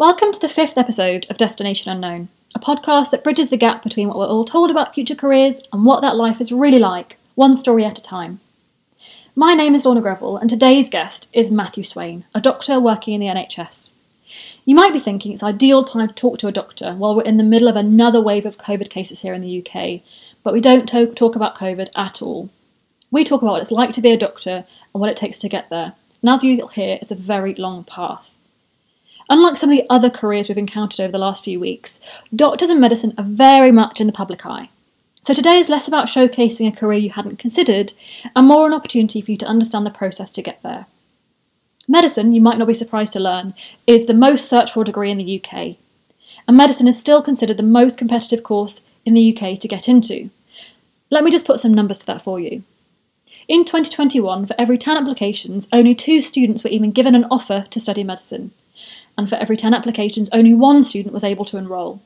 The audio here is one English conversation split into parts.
Welcome to the fifth episode of Destination Unknown, a podcast that bridges the gap between what we're all told about future careers and what that life is really like, one story at a time. My name is Lorna Greville, and today's guest is Matthew Swain, a doctor working in the NHS. You might be thinking it's ideal time to talk to a doctor while we're in the middle of another wave of COVID cases here in the UK, but we don't talk about COVID at all. We talk about what it's like to be a doctor and what it takes to get there, and as you'll hear, it's a very long path. Unlike some of the other careers we've encountered over the last few weeks, doctors in medicine are very much in the public eye. So today is less about showcasing a career you hadn't considered and more an opportunity for you to understand the process to get there. Medicine, you might not be surprised to learn, is the most searched for degree in the UK. And medicine is still considered the most competitive course in the UK to get into. Let me just put some numbers to that for you. In 2021, for every 10 applications, only two students were even given an offer to study medicine and for every 10 applications, only one student was able to enrol.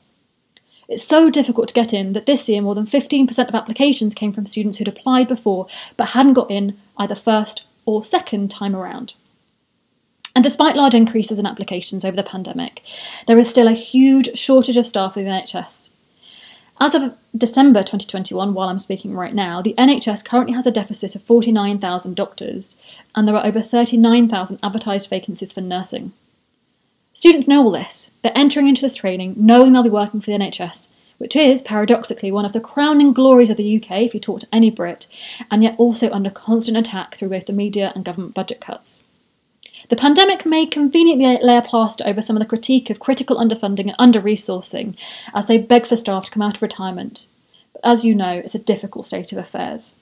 It's so difficult to get in that this year more than 15% of applications came from students who'd applied before but hadn't got in either first or second time around. And despite large increases in applications over the pandemic, there is still a huge shortage of staff in the NHS. As of December 2021, while I'm speaking right now, the NHS currently has a deficit of 49,000 doctors, and there are over 39,000 advertised vacancies for nursing. Students know all this. They're entering into this training knowing they'll be working for the NHS, which is, paradoxically, one of the crowning glories of the UK if you talk to any Brit, and yet also under constant attack through both the media and government budget cuts. The pandemic may conveniently lay a plaster over some of the critique of critical underfunding and under resourcing as they beg for staff to come out of retirement. But as you know, it's a difficult state of affairs.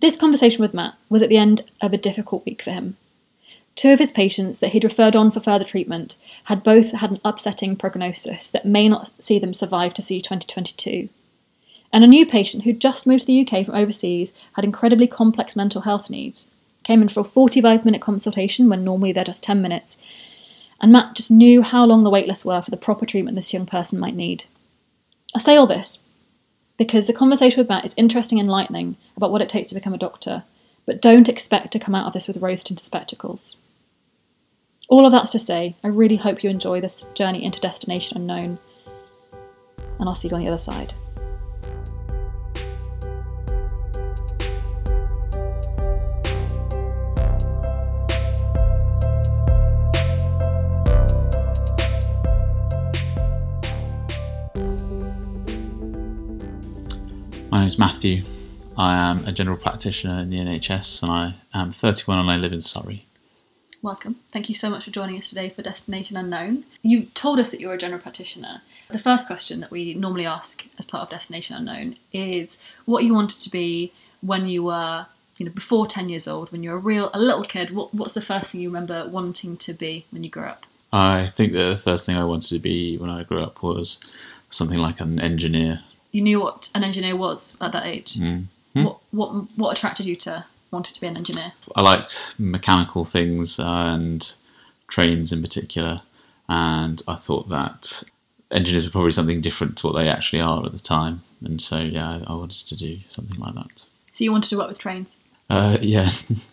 This conversation with Matt was at the end of a difficult week for him. Two of his patients that he'd referred on for further treatment had both had an upsetting prognosis that may not see them survive to see 2022. And a new patient who'd just moved to the UK from overseas had incredibly complex mental health needs. Came in for a 45 minute consultation when normally they're just 10 minutes. And Matt just knew how long the wait lists were for the proper treatment this young person might need. I say all this because the conversation with Matt is interesting and enlightening about what it takes to become a doctor, but don't expect to come out of this with rose tinted spectacles. All of that's to say, I really hope you enjoy this journey into Destination Unknown, and I'll see you on the other side. My name is Matthew. I am a general practitioner in the NHS and I am 31 and I live in Surrey. Welcome. Thank you so much for joining us today for Destination Unknown. You told us that you're a general practitioner. The first question that we normally ask as part of Destination Unknown is what you wanted to be when you were, you know, before 10 years old, when you were a real a little kid. What, what's the first thing you remember wanting to be when you grew up? I think the first thing I wanted to be when I grew up was something like an engineer. You knew what an engineer was at that age. Mm. What what what attracted you to wanted to be an engineer? I liked mechanical things and trains in particular, and I thought that engineers were probably something different to what they actually are at the time. And so, yeah, I wanted to do something like that. So you wanted to work with trains, Uh, yeah,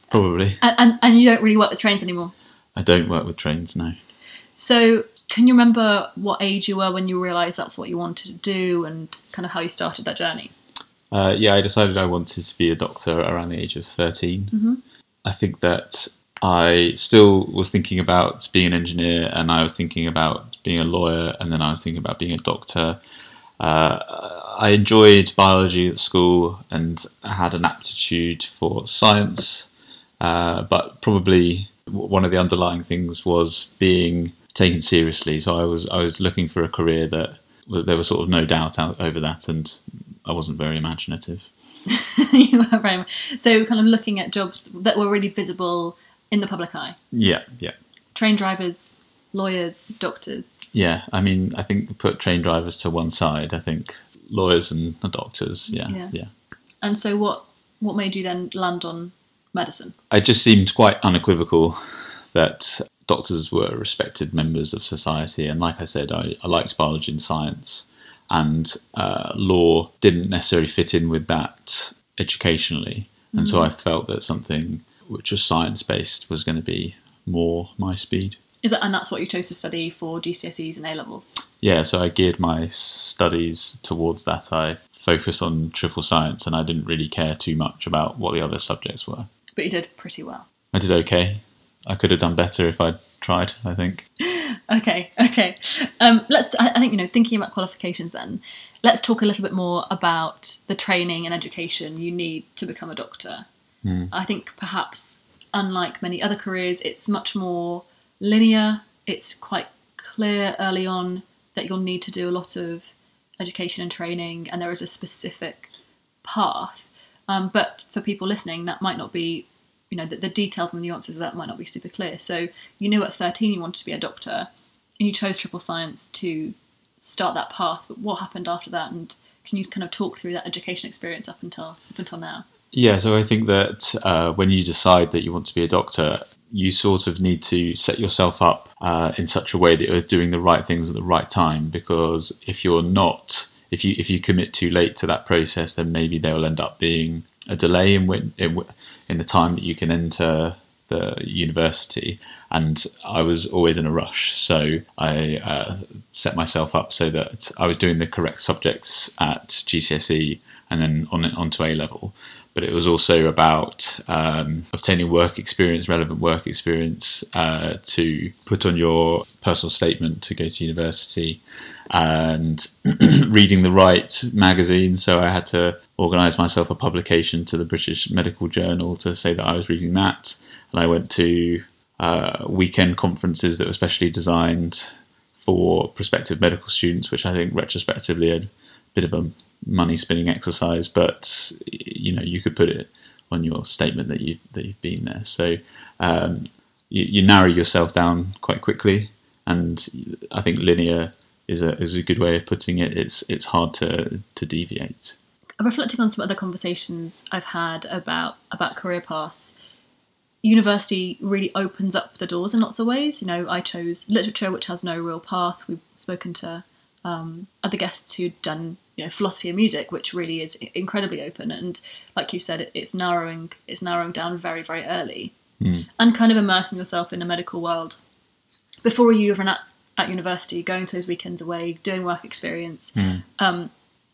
probably. and, and and you don't really work with trains anymore. I don't work with trains now. So can you remember what age you were when you realised that's what you wanted to do, and kind of how you started that journey? Uh, yeah, I decided I wanted to be a doctor around the age of 13. Mm-hmm. I think that I still was thinking about being an engineer and I was thinking about being a lawyer and then I was thinking about being a doctor. Uh, I enjoyed biology at school and had an aptitude for science, uh, but probably one of the underlying things was being taken seriously. So I was I was looking for a career that there was sort of no doubt out over that, and I wasn't very imaginative. you were very much. So kind of looking at jobs that were really visible in the public eye. Yeah, yeah. Train drivers, lawyers, doctors. Yeah, I mean, I think put train drivers to one side. I think lawyers and doctors. Yeah, Yeah. yeah. And so what what made you then land on medicine? It just seemed quite unequivocal that doctors were respected members of society. And like I said, I, I liked biology and science, and uh, law didn't necessarily fit in with that educationally. And so I felt that something which was science based was going to be more my speed. Is that and that's what you chose to study for GCSEs and A levels? Yeah, so I geared my studies towards that. I focused on triple science, and I didn't really care too much about what the other subjects were. But you did pretty well. I did okay. I could have done better if I'd tried. I think. Okay, okay. Um, let's. I think you know, thinking about qualifications. Then, let's talk a little bit more about the training and education you need to become a doctor. Hmm. I think perhaps, unlike many other careers, it's much more linear. It's quite clear early on that you'll need to do a lot of education and training, and there is a specific path. Um, but for people listening, that might not be, you know, the, the details and the nuances of that might not be super clear. So you knew at 13 you wanted to be a doctor, and you chose triple science to start that path. But what happened after that? And can you kind of talk through that education experience up until up until now? Yeah, so I think that uh, when you decide that you want to be a doctor, you sort of need to set yourself up uh, in such a way that you're doing the right things at the right time. Because if you're not, if you if you commit too late to that process, then maybe they'll end up being a delay in in the time that you can enter the university. And I was always in a rush, so I uh, set myself up so that I was doing the correct subjects at GCSE and then on onto A level but it was also about um, obtaining work experience, relevant work experience uh, to put on your personal statement to go to university, and reading the right magazine. So I had to organise myself a publication to the British Medical Journal to say that I was reading that, and I went to uh, weekend conferences that were specially designed for prospective medical students, which I think retrospectively a bit of a money spinning exercise, but you know you could put it on your statement that you've that you've been there. So um, you, you narrow yourself down quite quickly, and I think linear is a is a good way of putting it. It's it's hard to to deviate. Reflecting on some other conversations I've had about about career paths, university really opens up the doors in lots of ways. You know, I chose literature, which has no real path. We've spoken to um, other guests who'd done you know philosophy and music, which really is incredibly open. And like you said, it, it's narrowing it's narrowing down very very early, Mm. and kind of immersing yourself in the medical world before you even at at university, going to those weekends away, doing work experience. Mm. Um,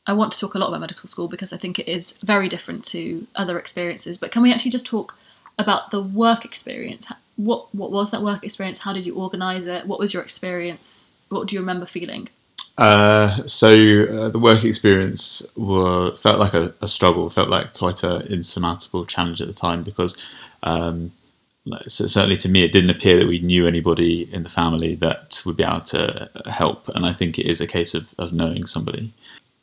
I want to talk a lot about medical school because I think it is very different to other experiences. But can we actually just talk about the work experience? What what was that work experience? How did you organise it? What was your experience? What do you remember feeling? Uh, so uh, the work experience were felt like a, a struggle, felt like quite an insurmountable challenge at the time because um, so certainly to me it didn't appear that we knew anybody in the family that would be able to help, and I think it is a case of, of knowing somebody.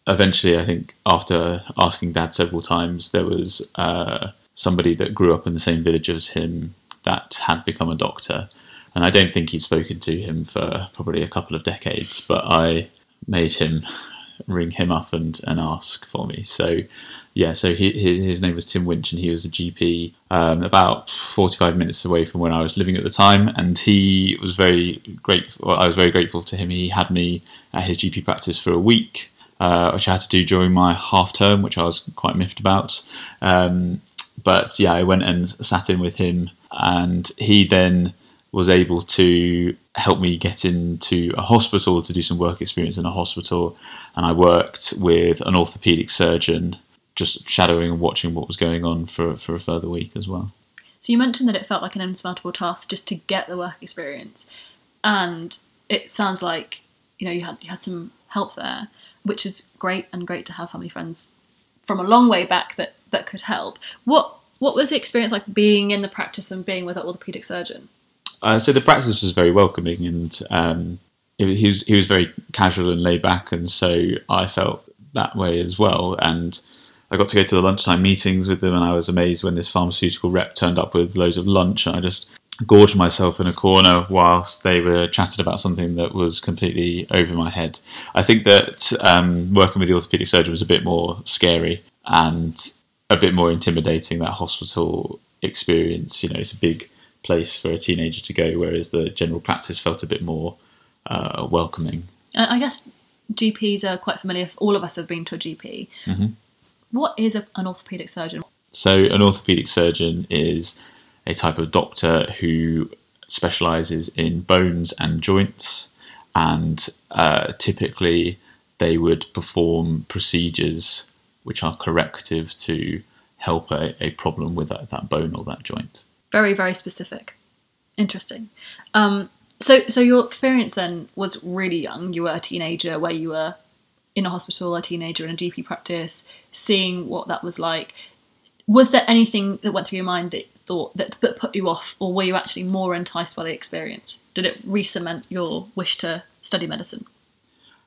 Eventually, I think after asking Dad several times, there was uh, somebody that grew up in the same village as him that had become a doctor, and I don't think he'd spoken to him for probably a couple of decades, but I made him ring him up and, and ask for me. So, yeah, so he, his name was Tim Winch, and he was a GP um, about 45 minutes away from where I was living at the time. And he was very grateful. I was very grateful to him. He had me at his GP practice for a week, uh, which I had to do during my half term, which I was quite miffed about. Um, but yeah, I went and sat in with him, and he then was able to help me get into a hospital to do some work experience in a hospital. And I worked with an orthopedic surgeon, just shadowing and watching what was going on for, for a further week as well. So you mentioned that it felt like an insurmountable task just to get the work experience, and it sounds like you know you had you had some help there, which is great and great to have family friends from a long way back that that could help. What what was the experience like being in the practice and being with an orthopedic surgeon? Uh, so the practice was very welcoming, and um, it, he was he was very casual and laid back, and so I felt that way as well. And I got to go to the lunchtime meetings with them, and I was amazed when this pharmaceutical rep turned up with loads of lunch, and I just gorged myself in a corner whilst they were chatting about something that was completely over my head. I think that um, working with the orthopedic surgeon was a bit more scary and a bit more intimidating. That hospital experience, you know, it's a big place for a teenager to go, whereas the general practice felt a bit more uh, welcoming. I I guess GPs are quite familiar. All of us have been to a GP. Mhm. What is a, an orthopedic surgeon? So, an orthopedic surgeon is a type of doctor who specialises in bones and joints, and uh, typically they would perform procedures which are corrective to help a, a problem with that, that bone or that joint. Very, very specific. Interesting. Um, so, so your experience then was really young. You were a teenager, where you were in a hospital, a teenager in a GP practice, seeing what that was like. Was there anything that went through your mind that thought that that put you off, or were you actually more enticed by the experience? Did it re-cement your wish to study medicine?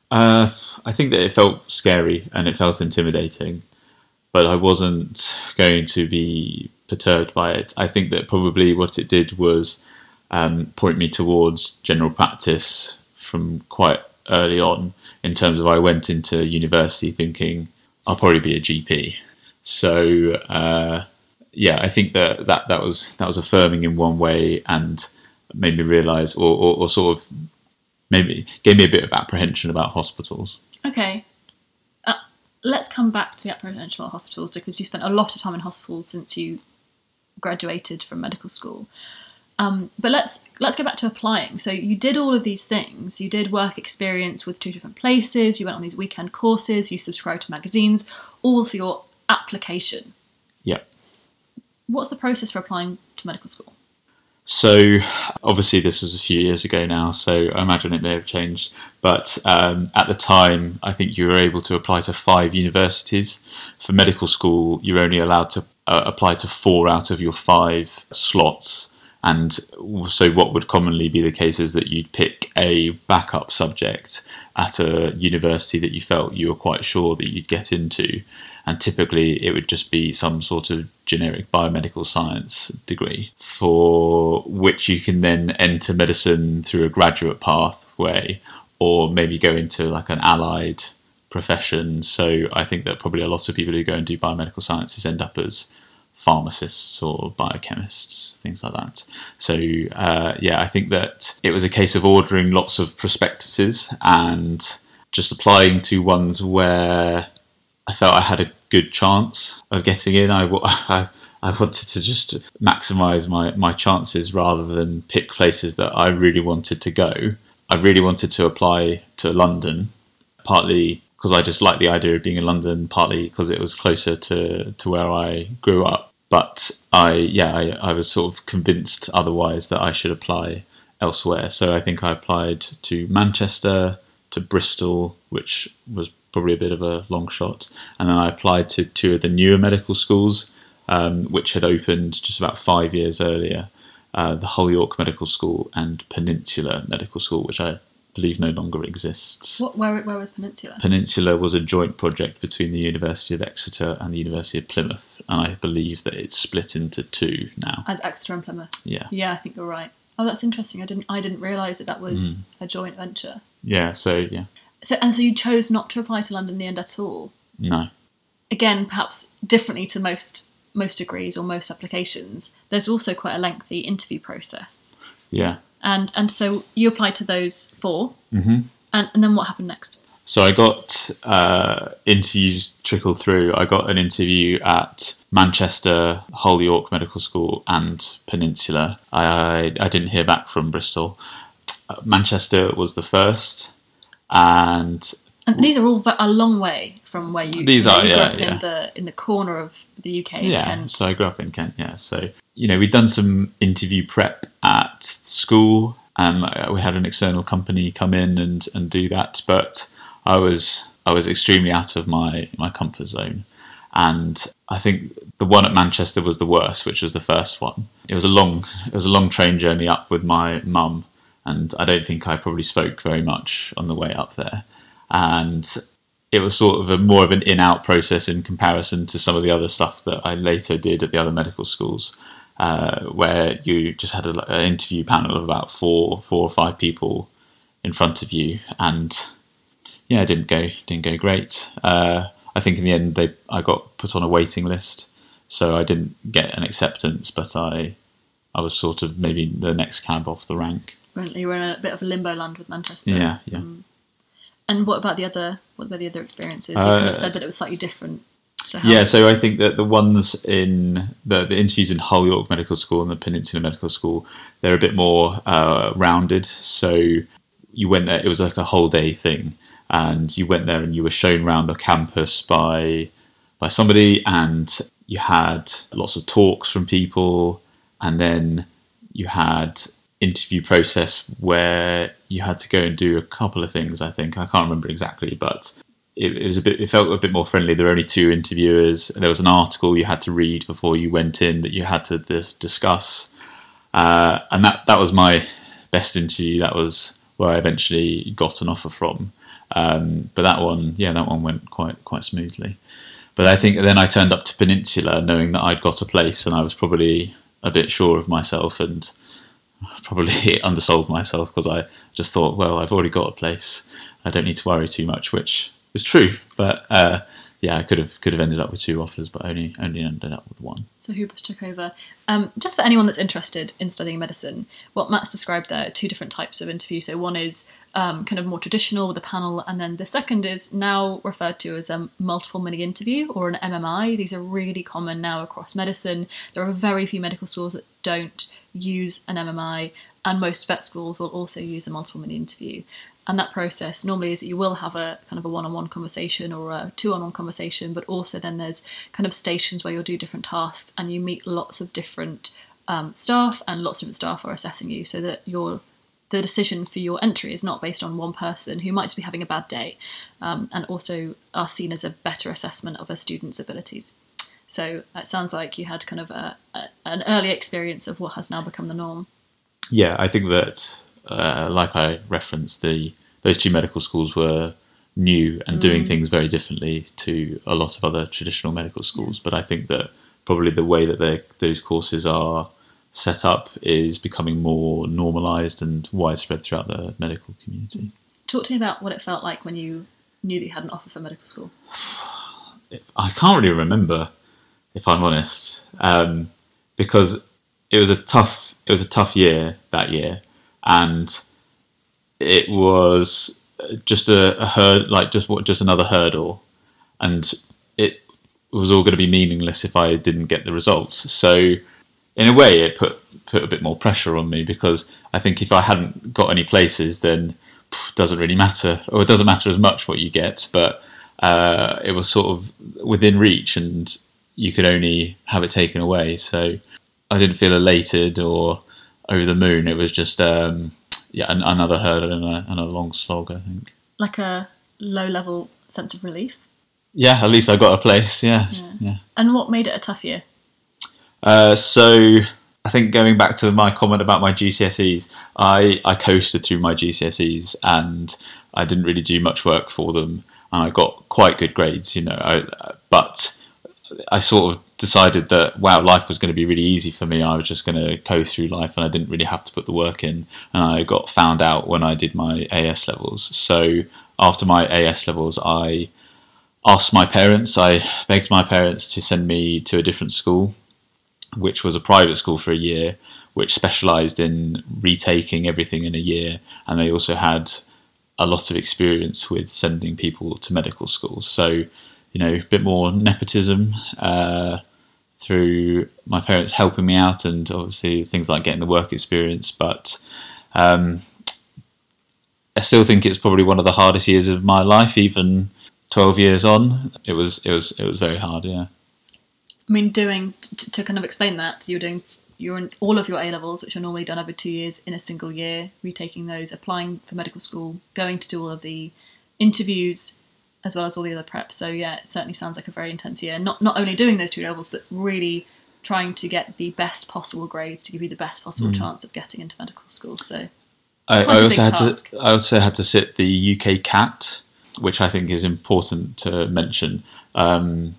Uh, I think that it felt scary and it felt intimidating, but I wasn't going to be perturbed by it. I think that probably what it did was um, point me towards general practice from quite early on. In terms of, I went into university thinking I'll probably be a GP. So uh, yeah, I think that, that that was that was affirming in one way and made me realise, or, or, or sort of maybe gave me a bit of apprehension about hospitals. Okay. Uh, let's come back to the apprehension about hospitals because you spent a lot of time in hospitals since you graduated from medical school. Um, but let's let's go back to applying. So you did all of these things. You did work experience with two different places. You went on these weekend courses. You subscribed to magazines, all for your application. What's the process for applying to medical school? So obviously this was a few years ago now, so I imagine it may have changed. But um, at the time, I think you were able to apply to five universities. For medical school, you're only allowed to uh, apply to four out of your five slots. And so, what would commonly be the case is that you'd pick a backup subject at a university that you felt you were quite sure that you'd get into. And typically, it would just be some sort of generic biomedical science degree for which you can then enter medicine through a graduate pathway or maybe go into like an allied profession. So, I think that probably a lot of people who go and do biomedical sciences end up as pharmacists or biochemists, things like that. So, uh, yeah, I think that it was a case of ordering lots of prospectuses and just applying to ones where I felt I had a good chance of getting in. I, I, I wanted to just maximise my, my chances rather than pick places that I really wanted to go. I really wanted to apply to London, partly because I just liked the idea of being in London, partly because it was closer to, to where I grew up but I yeah I, I was sort of convinced otherwise that I should apply elsewhere. So I think I applied to Manchester, to Bristol, which was probably a bit of a long shot, and then I applied to two of the newer medical schools, um, which had opened just about five years earlier. Uh, the Hull York Medical School and Peninsula Medical School, which I believe no longer exists. What, where, where was Peninsula? Peninsula was a joint project between the University of Exeter and the University of Plymouth, and I believe that it's split into two now. As Exeter and Plymouth. Yeah. Yeah, I think you're right. Oh, that's interesting. I didn't I didn't realise that that was mm. a joint venture. Yeah. So yeah. So and so you chose not to apply to London in the end at all. No. Again, perhaps differently to most most degrees or most applications. There's also quite a lengthy interview process. Yeah and and so you applied to those 4 mm-hmm. and, and then what happened next? So I got uh, interviews trickle through. I got an interview at Manchester, Hull York Medical School, and Peninsula. I I didn't hear back from Bristol. Uh, Manchester was the first, and and these are all a long way from where you. These are, you yeah, up yeah. In the in the corner of the UK. Yeah, Kent. so I grew up in Kent. Yeah, so you know we'd done some interview prep at school, and we had an external company come in and and do that. But I was I was extremely out of my my comfort zone, and I think the one at Manchester was the worst, which was the first one. It was a long it was a long train journey up with my mum, and I don't think I probably spoke very much on the way up there and it was sort of a more of an in-out process in comparison to some of the other stuff that I later did at the other medical schools, uh, where you just had an interview panel of about four, four or five people in front of you, and yeah, it didn't go didn't go great. Uh, I think in the end they I got put on a waiting list, so I didn't get an acceptance, but I I was sort of maybe the next cab off the rank. You were in a bit of a limbo land with Manchester. Yeah, yeah. Um, and what about the other? What about the other experiences? You uh, kind of said that it was slightly different. So Yeah, so I think that the ones in the, the interviews in Hull York Medical School and the Peninsula Medical School, they're a bit more uh, rounded. So you went there; it was like a whole day thing, and you went there and you were shown around the campus by by somebody, and you had lots of talks from people, and then you had interview process where you had to go and do a couple of things. I think I can't remember exactly, but it, it was a bit. It felt a bit more friendly. There were only two interviewers. There was an article you had to read before you went in that you had to dis- discuss, uh, and that that was my best interview. That was where I eventually got an offer from. Um, but that one, yeah, that one went quite quite smoothly. But I think then I turned up to Peninsula knowing that I'd got a place, and I was probably a bit sure of myself and probably undersold myself because I just thought, well, I've already got a place. I don't need to worry too much, which is true. But uh, yeah, I could have could have ended up with two offers, but only only ended up with one. So Hubris took over. Um, just for anyone that's interested in studying medicine, what Matt's described there are two different types of interview. So one is um, kind of more traditional with a panel, and then the second is now referred to as a multiple mini interview or an MMI. These are really common now across medicine. There are very few medical schools that don't use an MMI, and most vet schools will also use a multiple mini interview. And that process normally is that you will have a kind of a one-on-one conversation or a two-on-one conversation, but also then there's kind of stations where you'll do different tasks and you meet lots of different um, staff, and lots of different staff are assessing you, so that your the decision for your entry is not based on one person who might just be having a bad day, um, and also are seen as a better assessment of a student's abilities. So it sounds like you had kind of a, a, an early experience of what has now become the norm. Yeah, I think that, uh, like I referenced, the those two medical schools were new and doing things very differently to a lot of other traditional medical schools. But I think that probably the way that they- those courses are set up is becoming more normalised and widespread throughout the medical community. Talk to me about what it felt like when you knew that you had an offer for medical school. I can't really remember, if I'm honest, um, because it was a tough it was a tough year that year, and it was just a, a hurd like just what just another hurdle, and it was all going to be meaningless if I didn't get the results. So, in a way, it put put a bit more pressure on me because I think if I hadn't got any places, then doesn't really matter, or it doesn't matter as much what you get, but uh, it was sort of within reach, and you could only have it taken away. So I didn't feel elated or over the moon. It was just um, yeah, an, another hurdle and a, and a long slog. I think. Like a low level sense of relief. Yeah, at least I got a place. Yeah, Yeah. yeah. And what made it a tough year? Uh, so I think going back to my comment about my GCSEs, I, I coasted through my GCSEs and I didn't really do much work for them, and I got quite good grades, you know. I, but I sort of decided that wow, life was going to be really easy for me. I was just going to go through life, and I didn't really have to put the work in. And I got found out when I did my AS levels. So after my AS levels, I asked my parents, I begged my parents to send me to a different school which was a private school for a year, which specialised in retaking everything in a year, and they also had a lot of experience with sending people to medical schools. So, you know, a bit more nepotism uh, through my parents helping me out, and obviously things like getting the work experience. But um, I still think it's probably one of the hardest years of my life, even twelve years on. It was, it was, it was very hard. Yeah. I mean, doing t- to kind of explain that you're doing you're all of your A levels, which are normally done over two years in a single year, retaking those, applying for medical school, going to do all of the interviews, as well as all the other prep. So yeah, it certainly sounds like a very intense year. Not not only doing those two levels, but really trying to get the best possible grades to give you the best possible chance of getting into medical school. So I, I also had task. to. I also had to sit the UK CAT, which I think is important to mention. Um,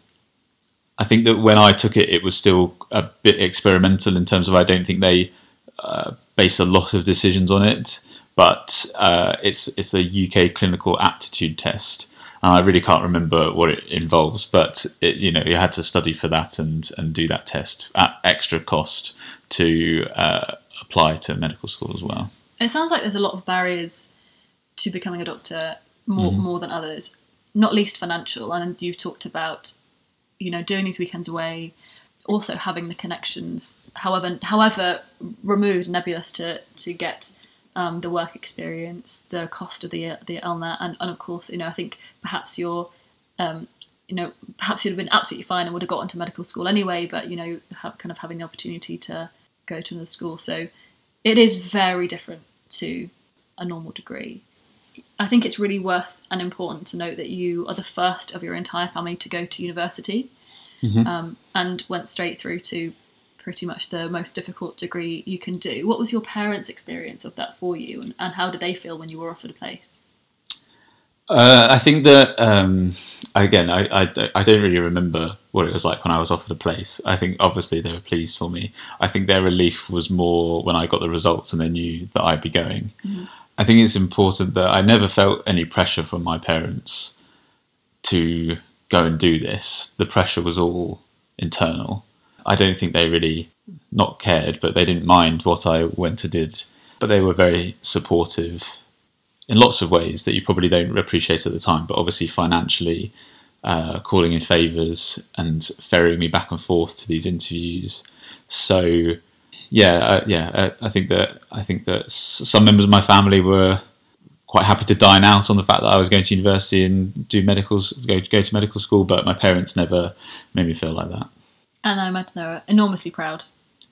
I think that when I took it, it was still a bit experimental in terms of I don't think they uh, base a lot of decisions on it, but uh, it's it's the UK clinical aptitude test. I really can't remember what it involves, but it, you know you had to study for that and, and do that test at extra cost to uh, apply to medical school as well. it sounds like there's a lot of barriers to becoming a doctor, more more than others. Not least financial, and you've talked about you know, doing these weekends away, also having the connections, however however removed nebulous to to get um, the work experience, the cost of the the LNET, and, and of course, you know, I think perhaps you're, um, you know, perhaps you'd have been absolutely fine and would have got into medical school anyway, but you know, have, kind of having the opportunity to go to another school, so it is very different to a normal degree. I think it's really worth and important to note that you are the first of your entire family to go to university Mhm. um, and went straight through to pretty much the most difficult degree you can do. What was your parents' experience of that for you, and, and how did they feel when you were offered a place? Uh, I think that um, again, I, I, I don't really remember what it was like when I was offered a place. I think obviously they were pleased for me. I think their relief was more when I got the results and they knew that I'd be going. I think it's important that I never felt any pressure from my parents to go and do this. The pressure was all internal. I don't think they really not cared, but they didn't mind what I went and did. But they were very supportive in lots of ways that you probably don't appreciate at the time, but obviously financially, uh, calling in favours and ferrying me back and forth to these interviews. So, yeah, uh, yeah, uh, I think that I think that some members of my family were quite happy to dine out on the fact that I was going to university and do medicals, go go to medical school, but my parents never made me feel like that. And I imagine they were enormously proud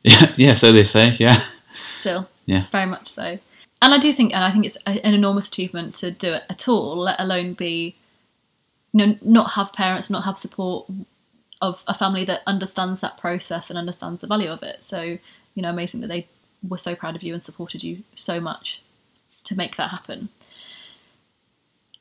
Yeah, yeah, so they say, yeah, still. Yeah. Very much so. And I do think, and I think it's a- an enormous achievement to do it at all, let alone be, you know, not have parents, not have support of a family that understands that process and understands the value of it. So, you know, amazing that they were so proud of you and supported you so much to make that happen.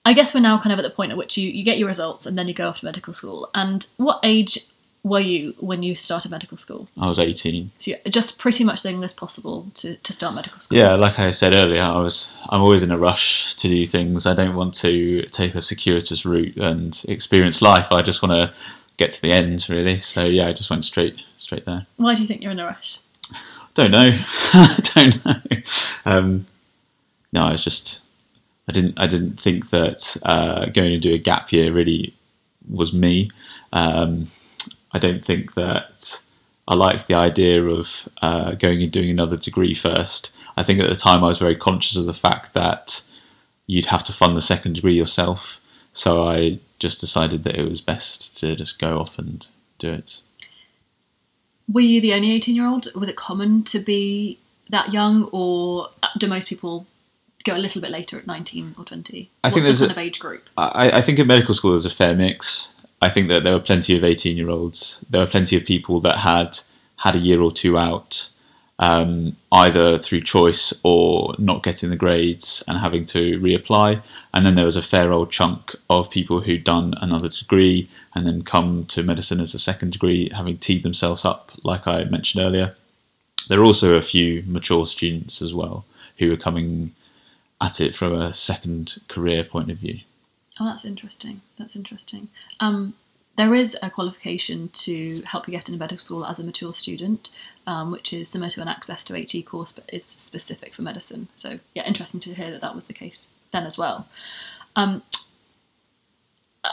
I guess we're now kind of at the point at which you, you get your results and then you go off to medical school. And what age were you when you started medical school? I was 18. So just pretty much the youngest possible to, to start medical school. Yeah, like I said earlier, I was I'm always in a rush to do things. I don't want to take a circuitous route and experience life. I just want to get to the end, really. So yeah, I just went straight straight there. Why do you think you're in a rush? Don't know, I don't know. Um, no, I was just I didn't I didn't think that uh, going to do a gap year really was me. Um, I don't think that I liked the idea of uh, going and doing another degree first. I think at the time I was very conscious of the fact that you'd have to fund the second degree yourself. So I just decided that it was best to just go off and do it. Were you the only 18 year old? Was it common to be that young, or do most people go a little bit later at 19 or 20? I What's think the there's kind a- of age group? I, I think at medical school there's a fair mix. I think that there were plenty of 18 year olds. There were plenty of people that had had a year or two out, um, either through choice or not getting the grades and having to reapply. And then there was a fair old chunk of people who'd done another degree and then come to medicine as a second degree, having teed themselves up, like I mentioned earlier. There are also a few mature students as well who are coming at it from a second career point of view. Oh, that's interesting. That's interesting. Um, there is a qualification to help you get into medical school as a mature student, um, which is similar to an access to HE course, but is specific for medicine. So, yeah, interesting to hear that that was the case then as well. Um,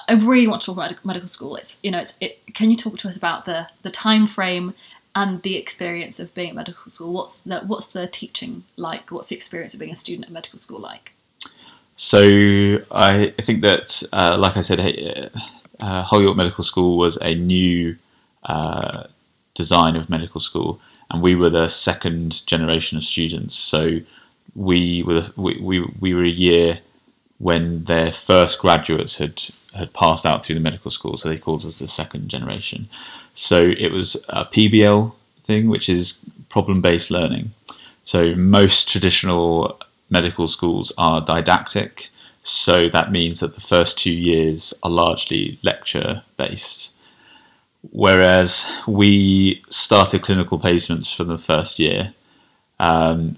I- really want to talk about medical school. It's you know, it's it. Can you talk to us about the the time frame and the experience of being at medical school? What's the what's the teaching like? What's the experience of being a student at medical school like? So I I think that, uh, like I said, uh, Hull York Medical School was a new uh, design of medical school, and we were the second generation of students. So we were the, we, we we were a year when their first graduates had had passed out through the medical school, so they called us the second generation. So it was a PBL thing, which is problem based learning. So most traditional medical schools are didactic. So that means that the first two years are largely lecture based. Whereas we started clinical placements for the first year. Um,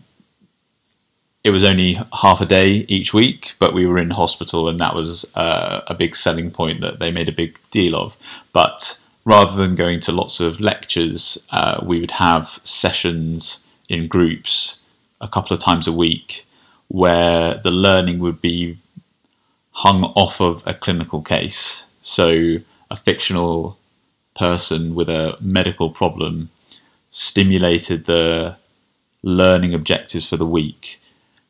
it was only half a day each week, but we were in hospital, and that was uh, a big selling point that they made a big deal of. But rather than going to lots of lectures, uh, we would have sessions in groups a couple of times a week where the learning would be hung off of a clinical case. So a fictional person with a medical problem stimulated the learning objectives for the week,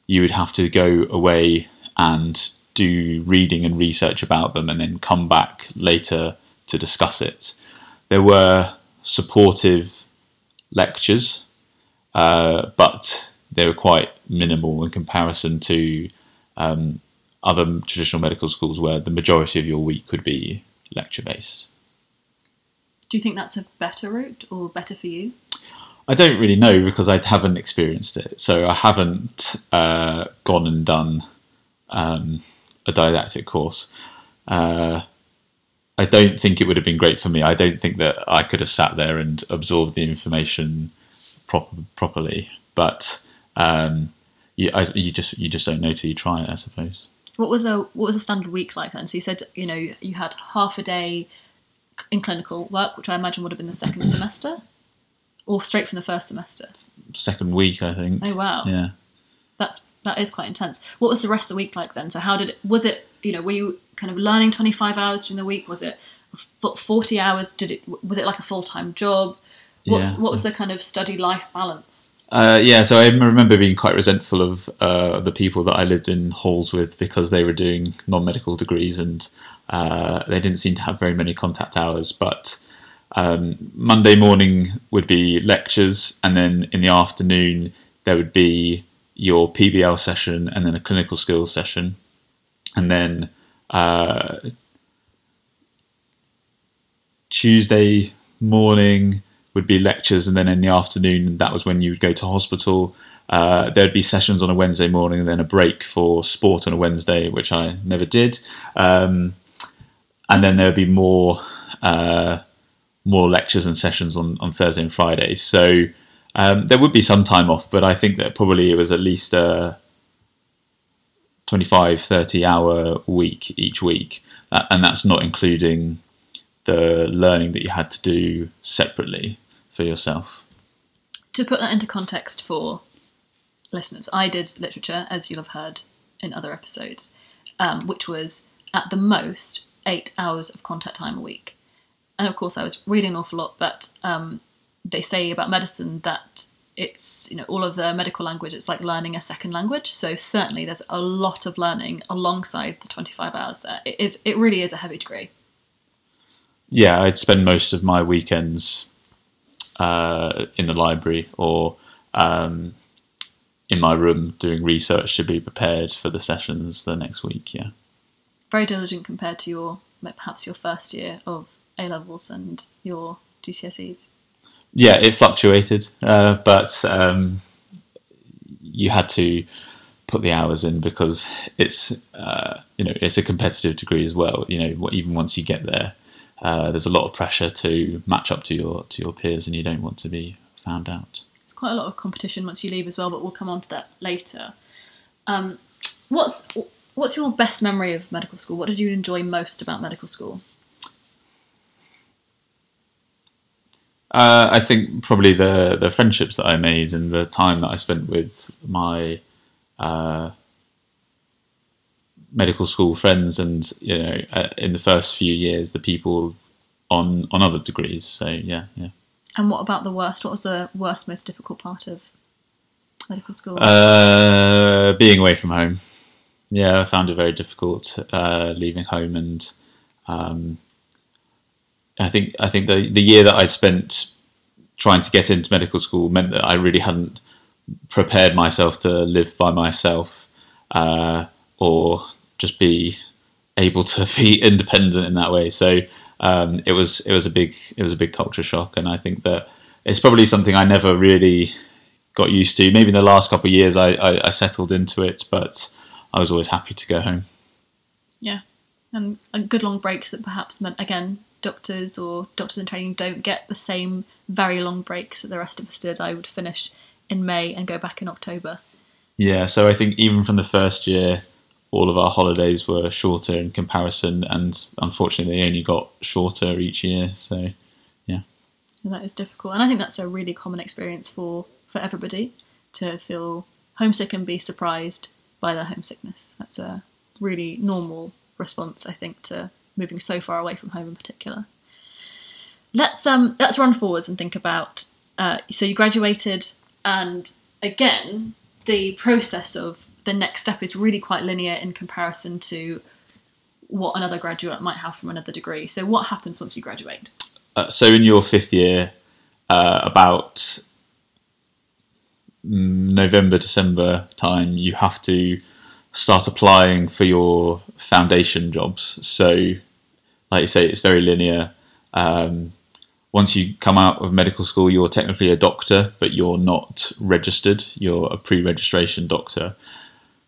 you would have to go away and do reading and research about them and then come back later to discuss it. There were supportive lectures, uh, but they were quite minimal in comparison to um, other traditional medical schools where the majority of your week could be lecture based. Do you think that's a better route or better for you? I don't really know because I haven't experienced it. So I haven't uh, gone and done um, a didactic course. Uh, I don't think it would have been great for me. I don't think that I could have sat there and absorbed the information prop- properly. But um, you, I, you just you just don't know till you try it, I suppose. What was a what was a standard week like then? So you said you know you had half a day in clinical work, which I imagine would have been the second semester, or straight from the first semester. Second week, I think. Oh wow, Yeah. that's that is quite intense. What was the rest of the week like then? So how did it? Was it you know were you kind of learning twenty five hours during the week? Was it forty hours? Did it was it like a full time job? What's Yeah. what was the kind of study life balance? Uh, yeah, so I remember being quite resentful of uh, the people that I lived in halls with because they were doing non-medical degrees and uh, they didn't seem to have very many contact hours. But um, Monday morning would be lectures, and then in the afternoon there would be your PBL session and then a clinical skills session, and then uh, Tuesday morning would be lectures, and then in the afternoon, that was when you would go to hospital. Uh, there'd be sessions on a Wednesday morning, and then a break for sport on a Wednesday, which I never did. Um, and then there'd be more uh, more lectures and sessions on, on Thursday and Friday. So um, there would be some time off, but I think that probably it was at least a 25, 30 hour week each week. Uh, and that's not including the learning that you had to do separately for yourself. To put that into context for listeners, I did literature, as you'll have heard in other episodes, um, which was at the most eight hours of contact time a week. And of course, I was reading an awful lot, but um, they say about medicine that it's you know all of the medical language. It's like learning a second language. So certainly, there's a lot of learning alongside the 25 hours. There, it is. It really is a heavy degree. Yeah, I'd spend most of my weekends uh, in the library or um, in my room doing research to be prepared for the sessions the next week. Yeah. Very diligent compared to your perhaps your first year of A levels and your GCSEs. yeah, it fluctuated, uh, but um, you had to put the hours in because it's uh, you know it's a competitive degree as well. You know, even once you get there, uh, there's a lot of pressure to match up to your to your peers, and you don't want to be found out. It's quite a lot of competition once you leave as well, but we'll come on to that later. Um, what's what's your best memory of medical school? What did you enjoy most about medical school? Uh, I think probably the the friendships that I made and the time that I spent with my uh, medical school friends, and you know, uh, in the first few years, the people on on other degrees. So yeah, yeah. And what about the worst? What was the worst, most difficult part of medical school? Uh, being away from home. Yeah, I found it very difficult uh, leaving home, and um, I think I think the the year that I spent trying to get into medical school meant that I really hadn't prepared myself to live by myself uh, or just be able to be independent in that way. So um, it was it was a big it was a big culture shock, and I think that it's probably something I never really got used to. Maybe in the last couple of years I, I, I settled into it, but I was always happy to go home. yeah, and uh, good long breaks that perhaps meant again doctors or doctors in training don't get the same very long breaks that the rest of us did. I would finish in May and go back in October. Yeah, so I think even from the first year, all of our holidays were shorter in comparison, and unfortunately, they only got shorter each year. So, And that is difficult. And I think that's a really common experience for, for everybody to feel homesick and be surprised by their homesickness. That's a really normal response, I think, to moving so far away from home in particular. let's um let's run forwards and think about. Uh, so you graduated, and again, the process of the next step is really quite linear in comparison to what another graduate might have from another degree. So what happens once you graduate? Uh, so in your fifth year, uh, about November, December time, you have to start applying for your foundation jobs. So, like you say, it's very linear. Um, once you come out of medical school, you're technically a doctor, but you're not registered. You're a pre-registration doctor.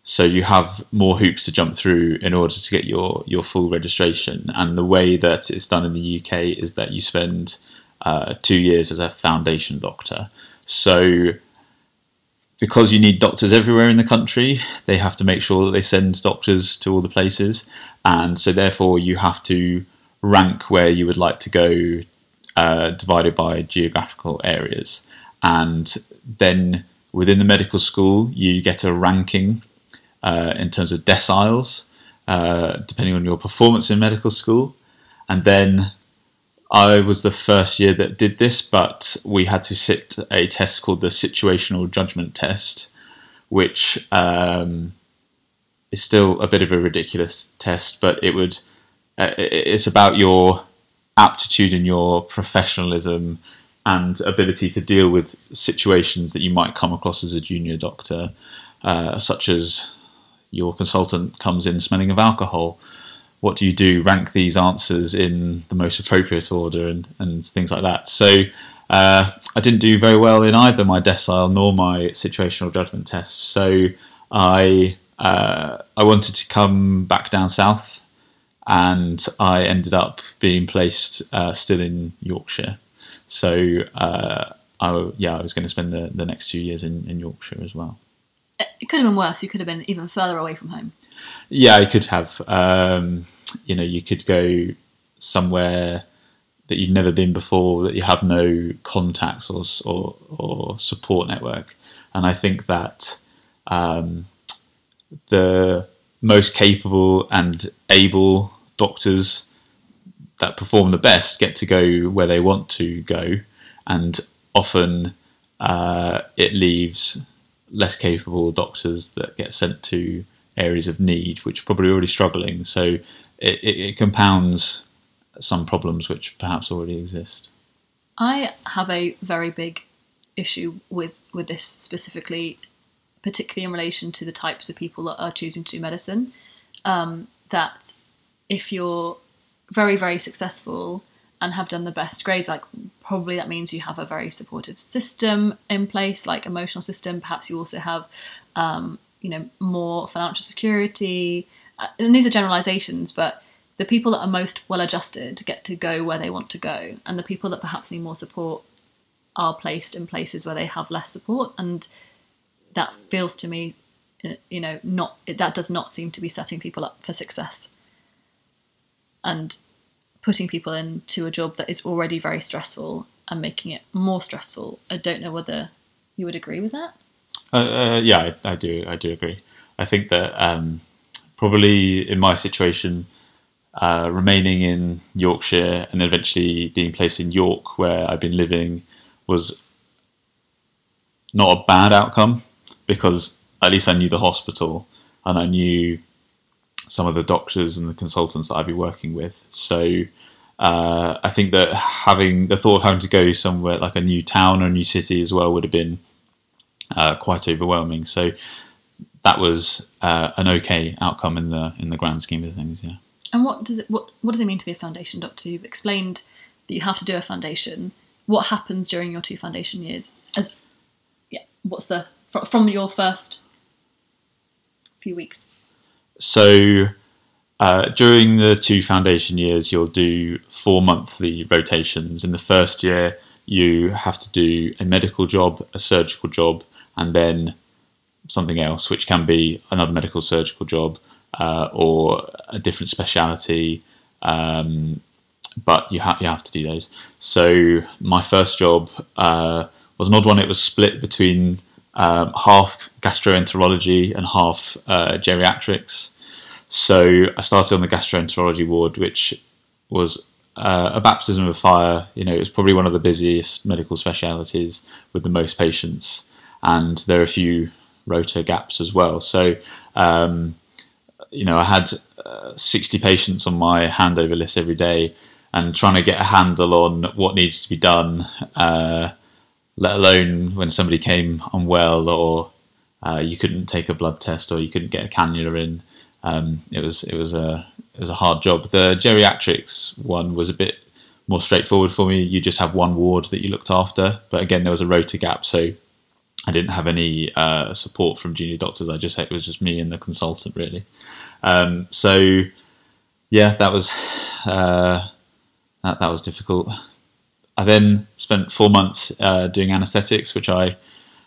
So you have more hoops to jump through in order to get your, your full registration. And the way that it's done in the UK is that you spend uh, two years as a foundation doctor. So because you need doctors everywhere in the country, they have to make sure that they send doctors to all the places. And so therefore you have to rank where you would like to go uh, divided by geographical areas. And then within the medical school, you get a ranking uh, in terms of deciles, uh, depending on your performance in medical school. And then I was the first year that did this, but we had to sit a test called the situational judgment test, which um, is still a bit of a ridiculous test, but it would uh, it's about your aptitude and your professionalism and ability to deal with situations that you might come across as a junior doctor, uh, such as your consultant comes in smelling of alcohol. What do you do? Rank these answers in the most appropriate order and, and things like that. So uh, I didn't do very well in either my decile nor my situational judgment test. So I uh, I wanted to come back down south, and I ended up being placed uh, still in Yorkshire. So uh, I, yeah, I was going to spend the, the next two years in, in Yorkshire as well it could have been worse. You could have been even further away from home. Yeah, you could have. Um, you know, you could go somewhere that you've never been before, that you have no contacts or or, or support network, and I think that um, the most capable and able doctors that perform the best get to go where they want to go, and often uh, it leaves less capable doctors that get sent to areas of need, which are probably already struggling. So it, it, it compounds some problems which perhaps already exist. I have a very big issue with with this specifically, particularly in relation to the types of people that are choosing to do medicine. Um, that if you're very very successful and have done the best grades, like probably that means you have a very supportive system in place, like emotional system. Perhaps you also have, um, you know, more financial security. Uh, and these are generalizations, but the people that are most well adjusted get to go where they want to go, and the people that perhaps need more support are placed in places where they have less support, and that feels to me, uh, you know, not that does not seem to be setting people up for success. And putting people into a job that is already very stressful and making it more stressful. I don't know whether you would agree with that. Uh, uh, yeah, I, I, do. I do agree. I think that um, probably in my situation, uh, remaining in Yorkshire and eventually being placed in York, where I've been living, was not a bad outcome because at least I knew the hospital and I knew some of the doctors and the consultants that I'd be working with. So uh, I think that having the thought of having to go somewhere like a new town or a new city as well would have been uh, quite overwhelming. So that was uh, an okay outcome in the in the grand scheme of things. Yeah. And what does it what what does it mean to be a foundation doctor? You've explained that you have to do a foundation. What happens during your two foundation years? As yeah, what's the from your first few weeks? So uh, during the two foundation years, you'll do four monthly rotations. In the first year, you have to do a medical job, a surgical job, and then something else, which can be another medical surgical job uh, or a different speciality. Um, but you, ha- you have to do those. So my first job uh, was an odd one. It was split between um, half gastroenterology and half uh, geriatrics. So I started on the gastroenterology ward, which was uh, a baptism of fire. You know, it's probably one of the busiest medical specialities with the most patients, and there are a few rota gaps as well. So, um, you know, I had uh, 60 patients on my handover list every day, and trying to get a handle on what needs to be done, uh, let alone when somebody came unwell or uh, you couldn't take a blood test or you couldn't get a cannula in. Um, it was it was a it was a hard job. The geriatrics one was a bit more straightforward for me. You just have one ward that you looked after, but again there was a rota gap, so I didn't have any uh, support from junior doctors. I just it was just me and the consultant really. Um, so yeah, that was uh, that that was difficult. I then spent four months uh, doing anaesthetics, which I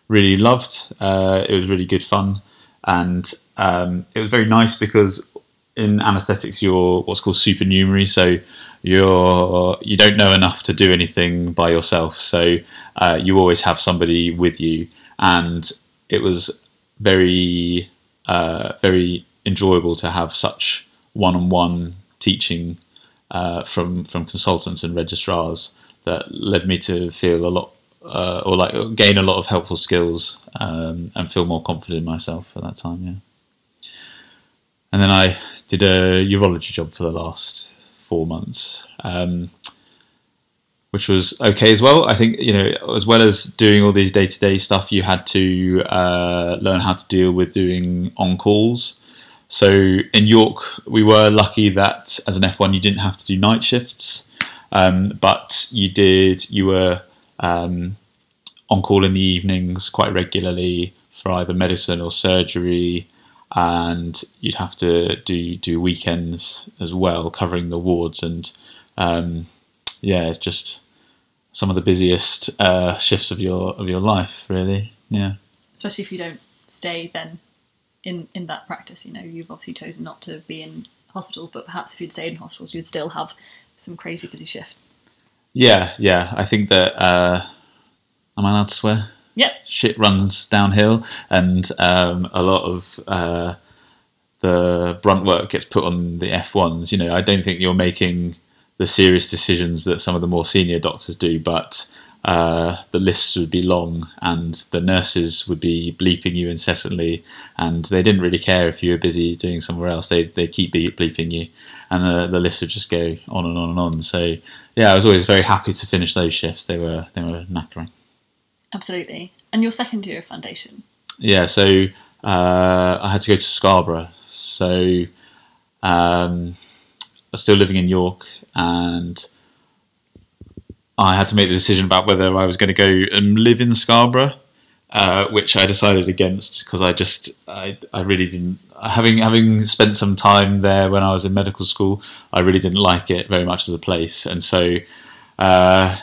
really loved. Uh, it was really good fun, and um, it was very nice because in anaesthetics you're what's called supernumerary, so you're you don't know enough to do anything by yourself. So uh, you always have somebody with you, and it was very uh, very enjoyable to have such one-on-one teaching uh, from from consultants and registrars that led me to feel a lot uh, or like gain a lot of helpful skills um, and feel more confident in myself at that time. Yeah. And then I did a urology job for the last four months, um, which was okay as well. I think you know, as well as doing all these day to day stuff, you had to uh, learn how to deal with doing on calls. So in York, we were lucky that as an F1, you didn't have to do night shifts, um, but you did. You were um, on call in the evenings quite regularly for either medicine or surgery, and you'd have to do do weekends as well, covering the wards. And um, yeah, just some of the busiest uh, shifts of your of your life, really. Yeah, especially if you don't stay then in in that practice. You know, you've obviously chosen not to be in hospitals, but perhaps if you'd stayed in hospitals, you'd still have some crazy busy shifts. Yeah, yeah. I think that. Uh, am I allowed to swear? Yep. Shit runs downhill, and um, a lot of uh, the brunt work gets put on the F1s. You know, I don't think you're making the serious decisions that some of the more senior doctors do, but uh, the lists would be long and the nurses would be bleeping you incessantly and they didn't really care if you were busy doing somewhere else they they keep bleeping you and the, the list would just go on and on and on so yeah I was always very happy to finish those shifts they were they were knackering absolutely. And your second year of foundation? Yeah so uh, I had to go to Scarborough. So um, I was still living in York and I had to make the decision about whether I was going to go and live in Scarborough, uh, which I decided against because I just I, I really didn't having having spent some time there when I was in medical school, I really didn't like it very much as a place, and so. Uh,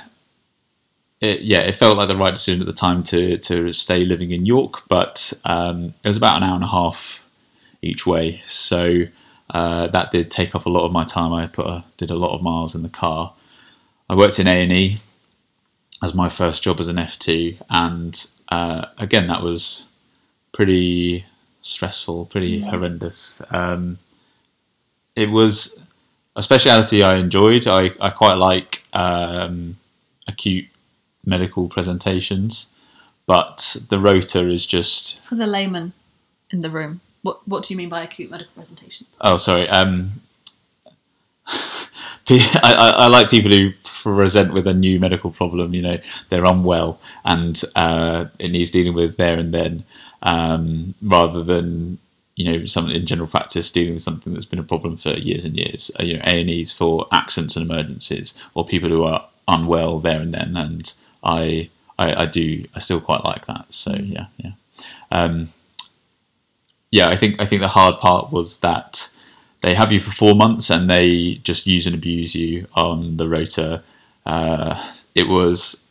it, yeah, it felt like the right decision at the time to to stay living in York, but um, it was about an hour and a half each way, so uh, that did take up a lot of my time. I put a, did a lot of miles in the car, I worked in A and E as my first job as an F two, and uh, again that was pretty stressful, pretty yeah. horrendous. Um, it was a speciality I enjoyed. I, I quite like um, acute medical presentations, but the rota is just for the layman in the room. What what do you mean by acute medical presentations? Oh, sorry. Um, I, I, I, like people who present with a new medical problem. You know, they're unwell and uh, it needs dealing with there and then, um, rather than you know something in general practice dealing with something that's been a problem for years and years. Uh, you know, A and E's for accidents and emergencies or people who are unwell there and then. And I, I, I do, I still quite like that. So yeah, yeah, um, yeah. I think I think the hard part was that they have you for four months and they just use and abuse you on the rota uh, it was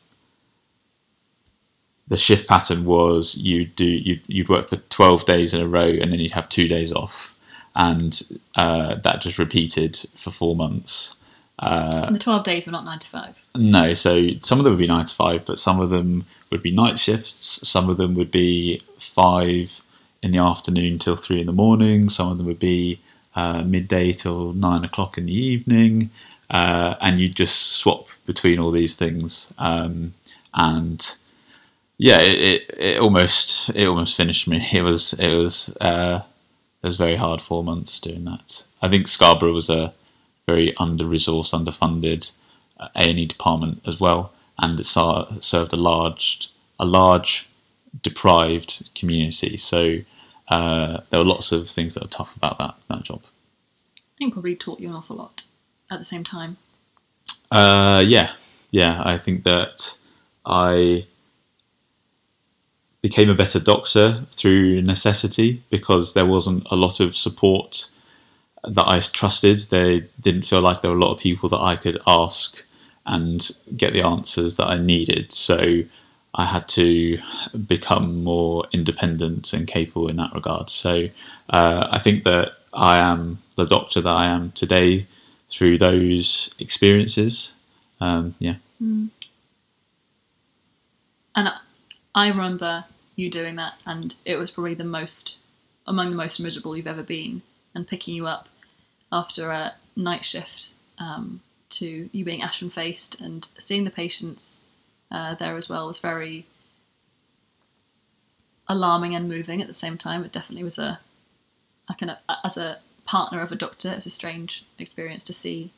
the shift pattern was you do you you'd work for 12 days in a row and then you'd have two days off and uh, that just repeated for four months uh, the 12 days were not 9 to 5 no so some of them would be 9 to 5 but some of them would be night shifts. Some of them would be 5 in the afternoon till 3 in the morning. Some of them would be uh, midday till 9 o'clock in the evening. Uh, and you just swap between all these things, um, and yeah, it, it, it, almost it almost finished me. It was it was uh, it was very hard four months doing that. I think Scarborough was a very under resourced, underfunded uh, A and E department as well, and it served a large a large deprived community. So uh, there were lots of things that were tough about that that job. I think probably taught you an awful lot at the same time. Uh, yeah, yeah. I think that I became a better doctor through necessity because there wasn't a lot of support that I trusted. They didn't feel like there were a lot of people that I could ask and get the answers that I needed. So I had to become more independent and capable in that regard. So uh, I think that I am the doctor that I am today through those experiences. Um, yeah. Mm. And I remember you doing that, and it was probably the most, among the most miserable you've ever been, and picking you up after a night shift um, to you being ashen faced and seeing the patients uh, there as well was very alarming and moving at the same time. It definitely was a, kind of, as a partner of a doctor, it's a strange experience to see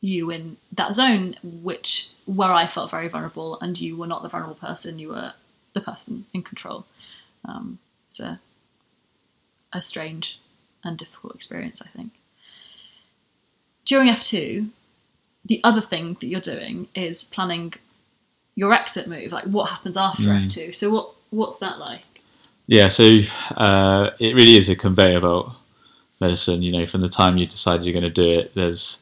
you in that zone, which where I felt very vulnerable, and you were not the vulnerable person. You were the person in control. Um, it's a, a strange and difficult experience, I think. During F2, the other thing that you're doing is planning your exit move, like what happens after mm. F2. So what what's that like? Yeah, so uh, it really is a conveyor belt medicine. You know, from the time you decide you're going to do it, there's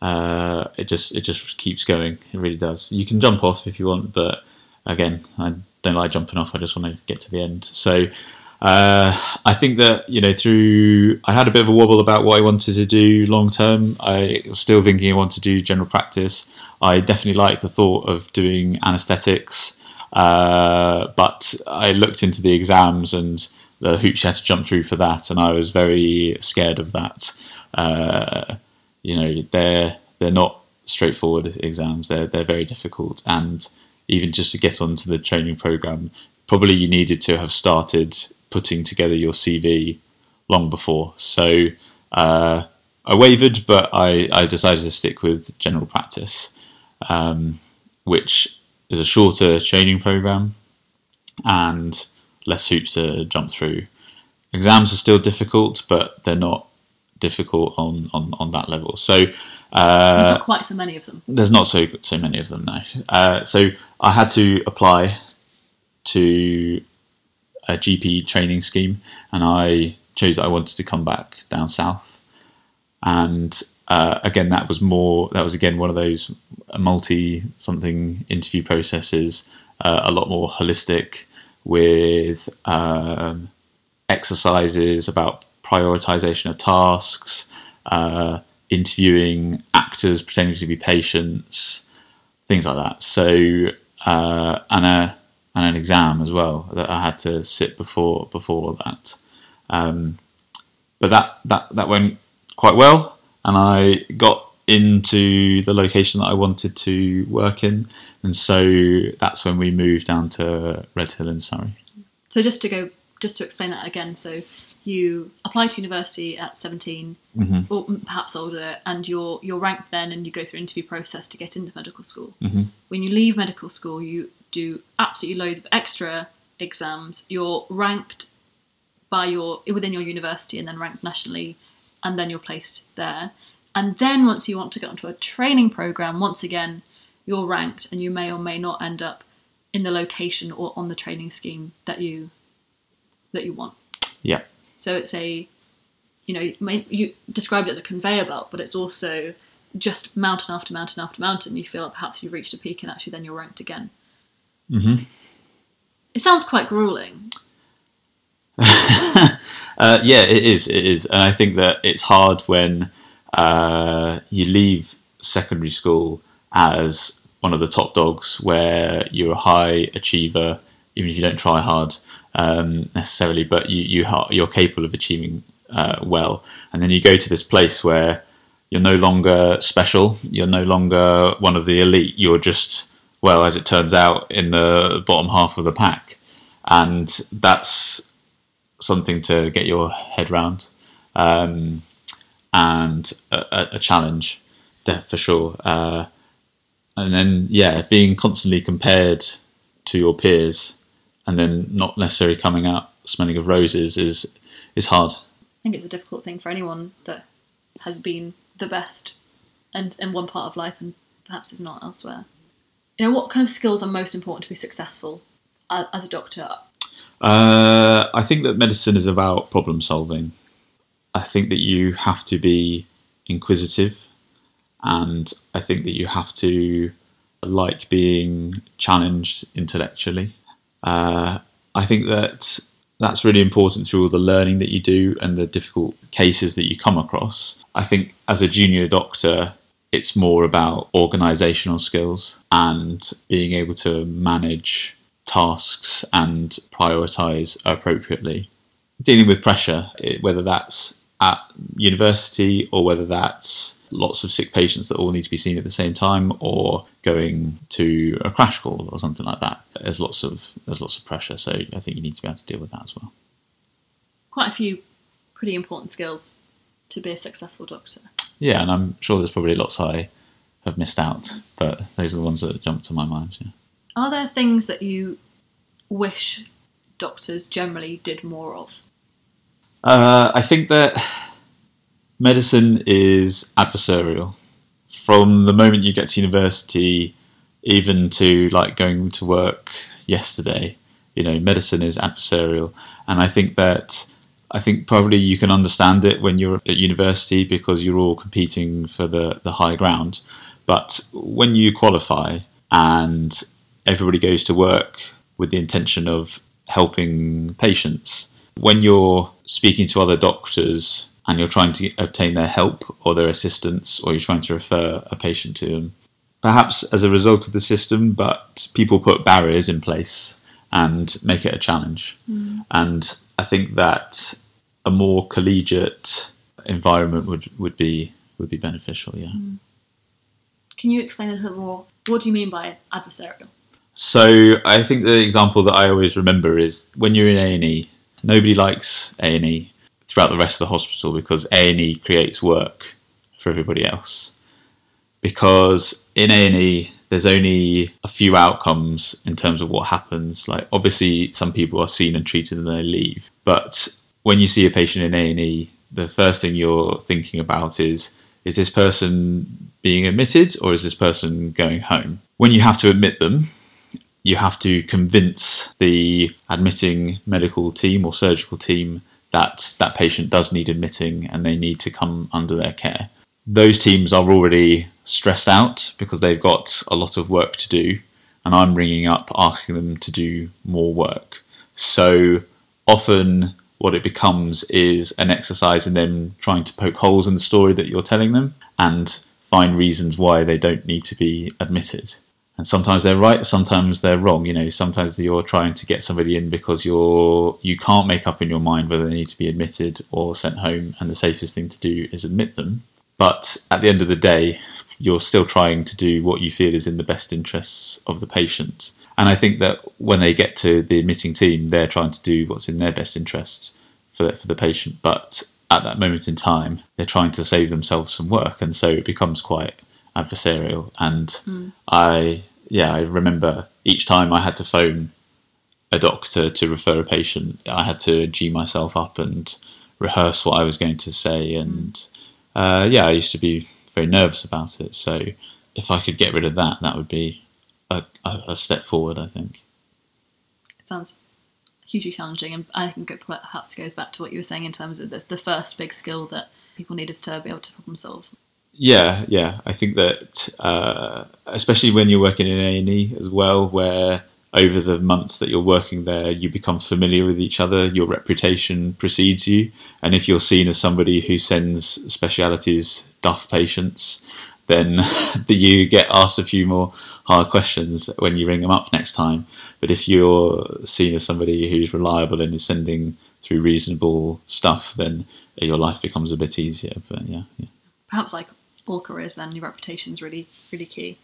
uh, it just it just keeps going. It really does. You can jump off if you want, but again, I don't like jumping off. I just want to get to the end. So uh, I think that you know through I had a bit of a wobble about what I wanted to do long term. I was still thinking I wanted to do general practice. I definitely like the thought of doing anaesthetics, uh, but I looked into the exams and the hoops you had to jump through for that, and I was very scared of that. Uh, you know, they're they're not straightforward exams. They're they're very difficult, and even just to get onto the training program, probably you needed to have started putting together your CV long before. So uh, I wavered, but I, I, decided to stick with general practice, um, which is a shorter training program and less hoops to jump through. Exams are still difficult, but they're not difficult on, on, on that level. So uh, there's not quite so many of them. There's not so so many of them now. Uh, so I had to apply to a GP training scheme, and I chose that I wanted to come back down south. And uh, again, that was more. That was again one of those multi something interview processes, uh, a lot more holistic with um, exercises about prioritization of tasks, uh, interviewing actors pretending to be patients, things like that. So, uh, a and an exam as well that I had to sit before before that. Um, but that, that that went quite well, and I got into the location that I wanted to work in, and so that's when we moved down to Redhill in Surrey. So just to go, just to explain that again, so you apply to university at 17 mm-hmm. or perhaps older and you're you're ranked then and you go through an interview process to get into medical school mm-hmm. when you leave medical school you do absolutely loads of extra exams. You're ranked by your within your university and then ranked nationally, and then you're placed there. And then once you want to get onto a training program, once again, you're ranked, and you may or may not end up in the location or on the training scheme that you that you want. Yeah. So it's a, you know, you described it as a conveyor belt, but it's also just mountain after mountain after mountain. You feel like perhaps you've reached a peak, and actually then you're ranked again. Mm-hmm. It sounds quite grueling. uh, yeah, it is. It is, and I think that it's hard when uh, you leave secondary school as one of the top dogs, where you're a high achiever, even if you don't try hard um, necessarily, but you, you you're capable of achieving uh, well, and then you go to this place where you're no longer special. You're no longer one of the elite. You're just, well, as it turns out, in the bottom half of the pack. And that's something to get your head round um, and a, a, challenge for sure. Uh, and then, yeah, being constantly compared to your peers and then not necessarily coming out smelling of roses is is hard. I think it's a difficult thing for anyone that has been the best and in one part of life and perhaps is not elsewhere. You know, what kind of skills are most important to be successful as, as a doctor? Uh, I think that medicine is about problem solving. I think that you have to be inquisitive, and I think that you have to like being challenged intellectually. Uh, I think that that's really important through all the learning that you do and the difficult cases that you come across. I think as a junior doctor, it's more about organizational skills and being able to manage tasks and prioritize appropriately. Dealing with pressure, eh, whether that's at university or whether that's lots of sick patients that all need to be seen at the same time or going to a crash call or something like that. There's lots of there's lots of pressure, so I think you need to be able to deal with that as well. Quite a few pretty important skills to be a successful doctor. Yeah, and I'm sure there's probably lots I have missed out, but those are the ones that jump to my mind. Yeah. Are there things that you wish doctors generally did more of? Uh, I think that medicine is adversarial. From the moment you get to university, even to like going to work yesterday, you know, medicine is adversarial, and I think that I think probably you can understand it when you're at university because you're all competing for the the high ground. But when you qualify and everybody goes to work with the intention of helping patients, when you're speaking to other doctors and you're trying to obtain their help or their assistance, or you're trying to refer a patient to them, perhaps as a result of the system, but people put barriers in place and make it a challenge. Mm. And I think that a more collegiate environment would, would be would be beneficial. Yeah. Mm. Can you explain a little more? What do you mean by adversarial? So I think the example that I always remember is when you're in A and E. Nobody likes A and E throughout the rest of the hospital because A and E creates work for everybody else. Because in A and E, there's only a few outcomes in terms of what happens. Like obviously, some people are seen and treated and they leave, but when you see a patient in A and E, the first thing you're thinking about is is this person being admitted or is this person going home? When you have to admit them, you have to convince the admitting medical team or surgical team that that patient does need admitting and they need to come under their care. Those teams are already stressed out because they've got a lot of work to do, and I'm ringing up asking them to do more work. So often, what it becomes is an exercise in them trying to poke holes in the story that you're telling them and find reasons why they don't need to be admitted. And sometimes they're right sometimes they're wrong you know sometimes you're trying to get somebody in because you're you can't make up in your mind whether they need to be admitted or sent home and the safest thing to do is admit them. But at the end of the day you're still trying to do what you feel is in the best interests of the patient and i think that when they get to the admitting team they're trying to do what's in their best interests for the, for the patient but at that moment in time they're trying to save themselves some work and so it becomes quite adversarial. And mm. I, yeah, I remember each time I had to phone a doctor to refer a patient, I had to g myself up and rehearse what I was going to say. And uh, yeah, I used to be very nervous about it. So if I could get rid of that, that would be a, a, step forward, I think. It sounds hugely challenging, and I think it perhaps goes back to what you were saying in terms of the, the first big skill that people need is to be able to problem solve. Yeah, yeah. I think that uh, especially when you're working in A and E as well, where over the months that you're working there, you become familiar with each other. Your reputation precedes you, and if you're seen as somebody who sends specialities duff patients, then you get asked a few more hard questions when you ring them up next time. But if you're seen as somebody who's reliable and is sending through reasonable stuff, then your life becomes a bit easier. But yeah, yeah. perhaps like all careers, then your reputation's really, really key.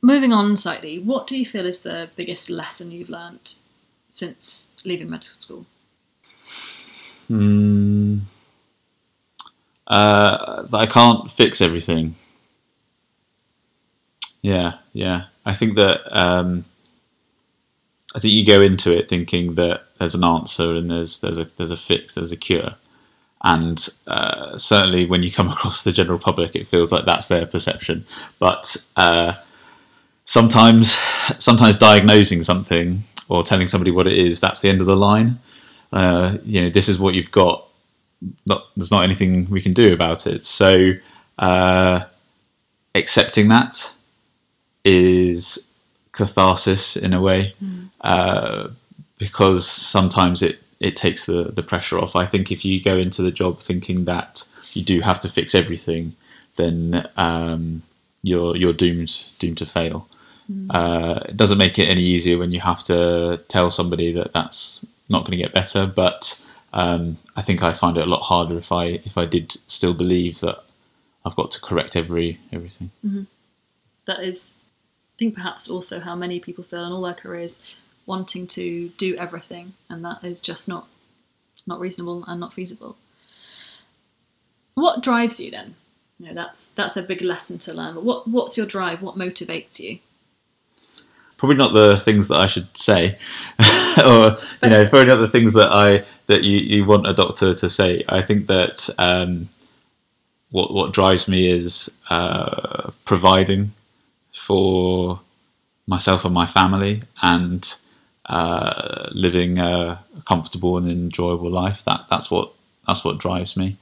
Moving on slightly, what do you feel is the biggest lesson you've learnt since leaving medical school? Hmm. Uh, that I can't fix everything. Yeah, yeah. I think that um, I think you go into it thinking that there's an answer and there's there's a there's a fix, there's a cure, and uh, certainly when you come across the general public, it feels like that's their perception. But uh, sometimes, sometimes diagnosing something or telling somebody what it is, that's the end of the line. Uh, you know, this is what you've got. Not, there's not anything we can do about it. So, uh, accepting that is catharsis in a way, mm. uh, because sometimes it it takes the the pressure off. I think if you go into the job thinking that you do have to fix everything, then um, you're you're doomed doomed to fail. Mm. Uh, it doesn't make it any easier when you have to tell somebody that that's not going to get better. But um, I think I find it a lot harder if I if I did still believe that I've got to correct every everything. Mm-hmm. That is, I think perhaps also how many people feel in all their careers, wanting to do everything, and that is just not not reasonable and not feasible. What drives you then? You know, that's that's a big lesson to learn. But what what's your drive? What motivates you? Probably not the things that I should say, or you know, probably not the things that I that you, you want a doctor to say. I think that um, what what drives me is uh, providing for myself and my family and uh, living a comfortable and enjoyable life. That that's what that's what drives me.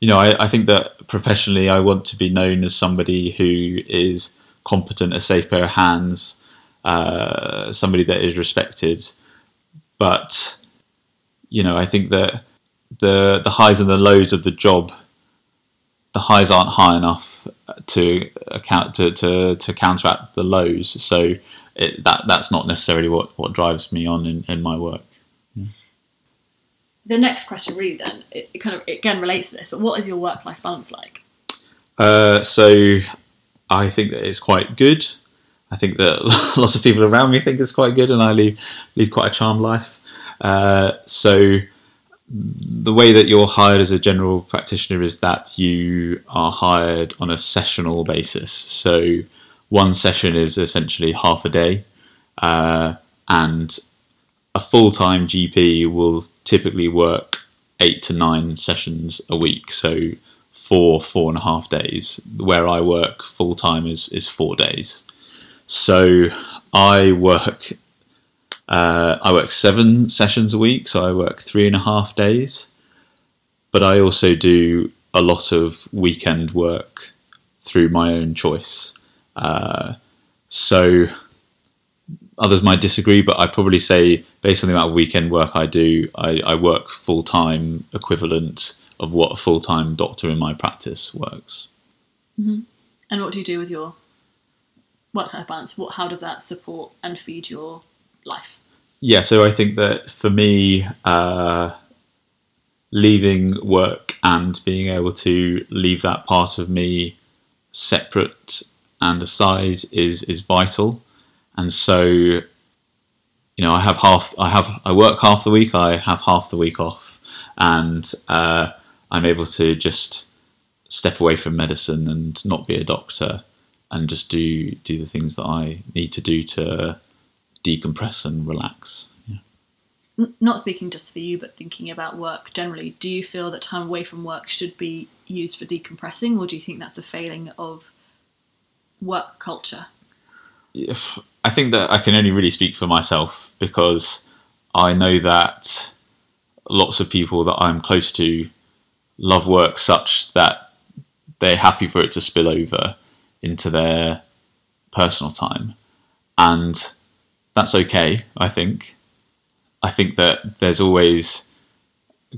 You know, I, I think that professionally, I want to be known as somebody who is competent, a safe pair of hands, uh, somebody that is respected. But you know, I think that the the highs and the lows of the job, the highs aren't high enough to account to, to, to counteract the lows. So it, that that's not necessarily what, what drives me on in, in my work. The next question, really, then, it, it kind of it again relates to this. But what is your work life balance like? Uh, so I think that it's quite good. I think that lots of people around me think it's quite good, and I lead lead quite a charmed life. Uh, so the way that you're hired as a general practitioner is that you are hired on a sessional basis. So one session is essentially half a day, uh, and a full time GP will typically work eight to nine sessions a week. So four, four and a half days. Where I work full time is, is four days. So I work uh, I work seven sessions a week, so I work three and a half days. But I also do a lot of weekend work through my own choice. Uh, so others might disagree, but I probably say based on the amount of weekend work I do, I, I work full time equivalent of what a full time doctor in my practice works. Mm-hmm. And what do you do with your work life balance? What how does that support and feed your life? Yeah, so I think that for me, uh, leaving work and being able to leave that part of me separate and aside is is vital. And so, you know, I have half. I have. I work half the week. I have half the week off, and uh, I'm able to just step away from medicine and not be a doctor and just do do the things that I need to do to decompress and relax. Yeah. Not speaking just for you, but thinking about work generally. Do you feel that time away from work should be used for decompressing, or do you think that's a failing of work culture? If, I think that I can only really speak for myself because I know that lots of people that I'm close to love work such that they're happy for it to spill over into their personal time. And that's okay, I think. I think that there's always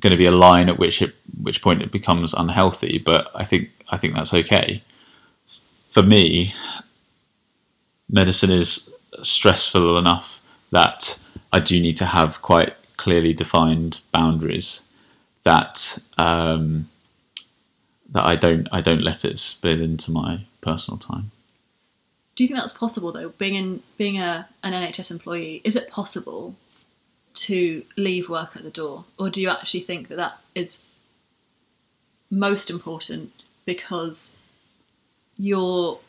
going to be a line at which it, which point it becomes unhealthy, but I think I think that's okay. For me, medicine is stressful enough that I do need to have quite clearly defined boundaries that um, that I don't I don't let it spill into my personal time. Do you think that's possible though? Being in being a an NHS employee, is it possible to leave work at the door, or do you actually think that that is most important because your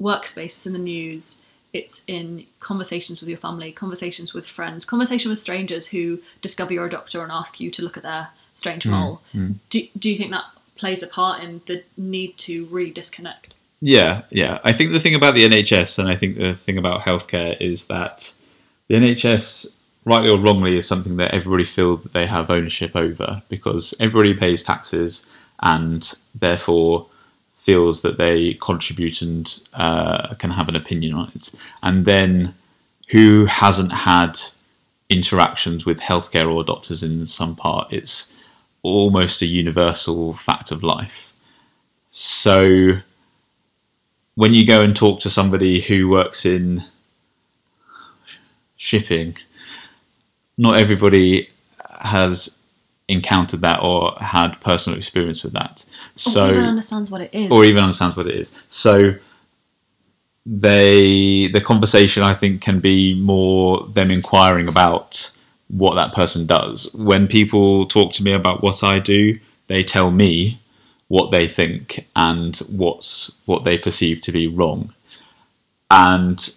workspace is in the news, it's in conversations with your family, conversations with friends, conversation with strangers who discover you're a doctor and ask you to look at their strange mole. mm. Do, do you think that plays a part in the need to really disconnect? Yeah, yeah. I think the thing about the NHS and I think the thing about healthcare is that the NHS, rightly or wrongly, is something that everybody feels that they have ownership over because everybody pays taxes and therefore feels that they contribute and uh, can have an opinion on it. And then who hasn't had interactions with healthcare or doctors in some part? It's almost a universal fact of life. So when you go and talk to somebody who works in shipping, not everybody has encountered that or had personal experience with that. So or even understands what it is. or even understands what it is. So they the conversation I think can be more them inquiring about what that person does. When people talk to me about what I do, they tell me what they think and what's what they perceive to be wrong. And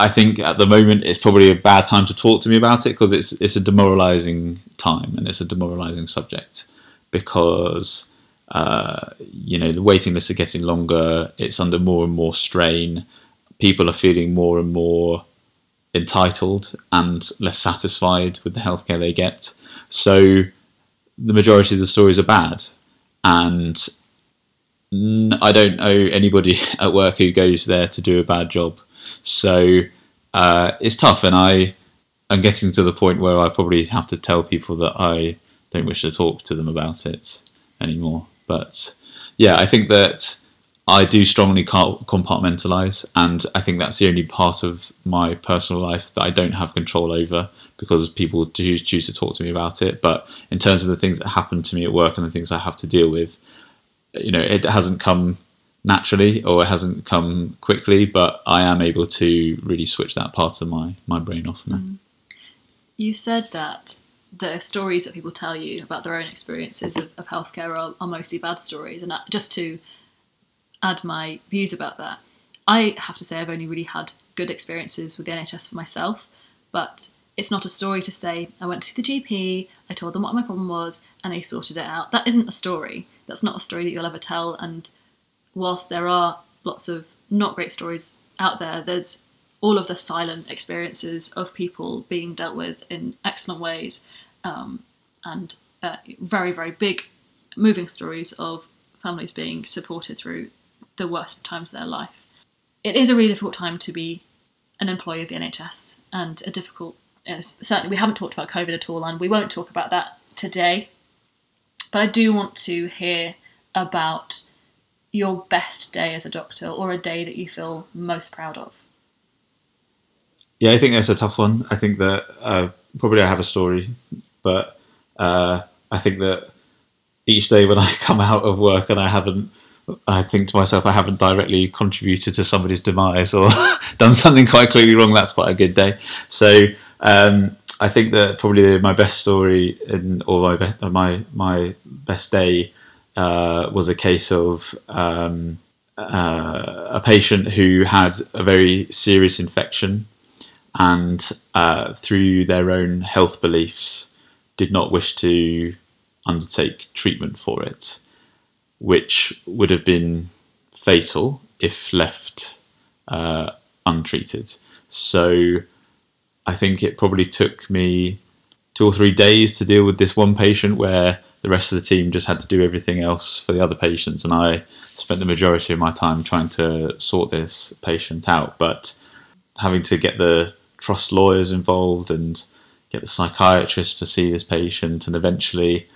I think at the moment it's probably a bad time to talk to me about it because it's it's a demoralizing time and it's a demoralizing subject because uh, you know the waiting lists are getting longer. It's under more and more strain. People are feeling more and more entitled and less satisfied with the healthcare they get. So the majority of the stories are bad, and I don't know anybody at work who goes there to do a bad job. So uh, it's tough, and I am getting to the point where I probably have to tell people that I don't wish to talk to them about it anymore. But yeah, I think that I do strongly compartmentalize, and I think that's the only part of my personal life that I don't have control over because people do choose to talk to me about it. But in terms of the things that happen to me at work and the things I have to deal with, you know, it hasn't come naturally or it hasn't come quickly, but I am able to really switch that part of my, my brain off now. Mm. You said that the stories that people tell you about their own experiences of, of healthcare are, are, mostly bad stories. And just to add my views about that, I have to say I've only really had good experiences with the NHS for myself, but it's not a story to say I went to see the GP, I told them what my problem was, and they sorted it out. That isn't a story. That's not a story that you'll ever tell. And whilst there are lots of not great stories out there, there's all of the silent experiences of people being dealt with in excellent ways um, and uh, very, very big moving stories of families being supported through the worst times of their life. It is a really difficult time to be an employee of the NHS and a difficult, know, certainly we haven't talked about COVID at all and we won't talk about that today. But I do want to hear about your best day as a doctor or a day that you feel most proud of. Yeah, I think that's a tough one. I think that uh, probably I have a story, but uh, I think that each day when I come out of work and I haven't, I think to myself, I haven't directly contributed to somebody's demise or done something quite clearly wrong. That's quite a good day. So um, I think that probably my best story in, or my be- my my best day uh, was a case of um, uh, a patient who had a very serious infection and uh, through their own health beliefs did not wish to undertake treatment for it, which would have been fatal if left uh, untreated. So I think it probably took me two or three days to deal with this one patient where the rest of the team just had to do everything else for the other patients, and I spent the majority of my time trying to sort this patient out. But having to get the trust lawyers involved and get the psychiatrist to see this patient, and eventually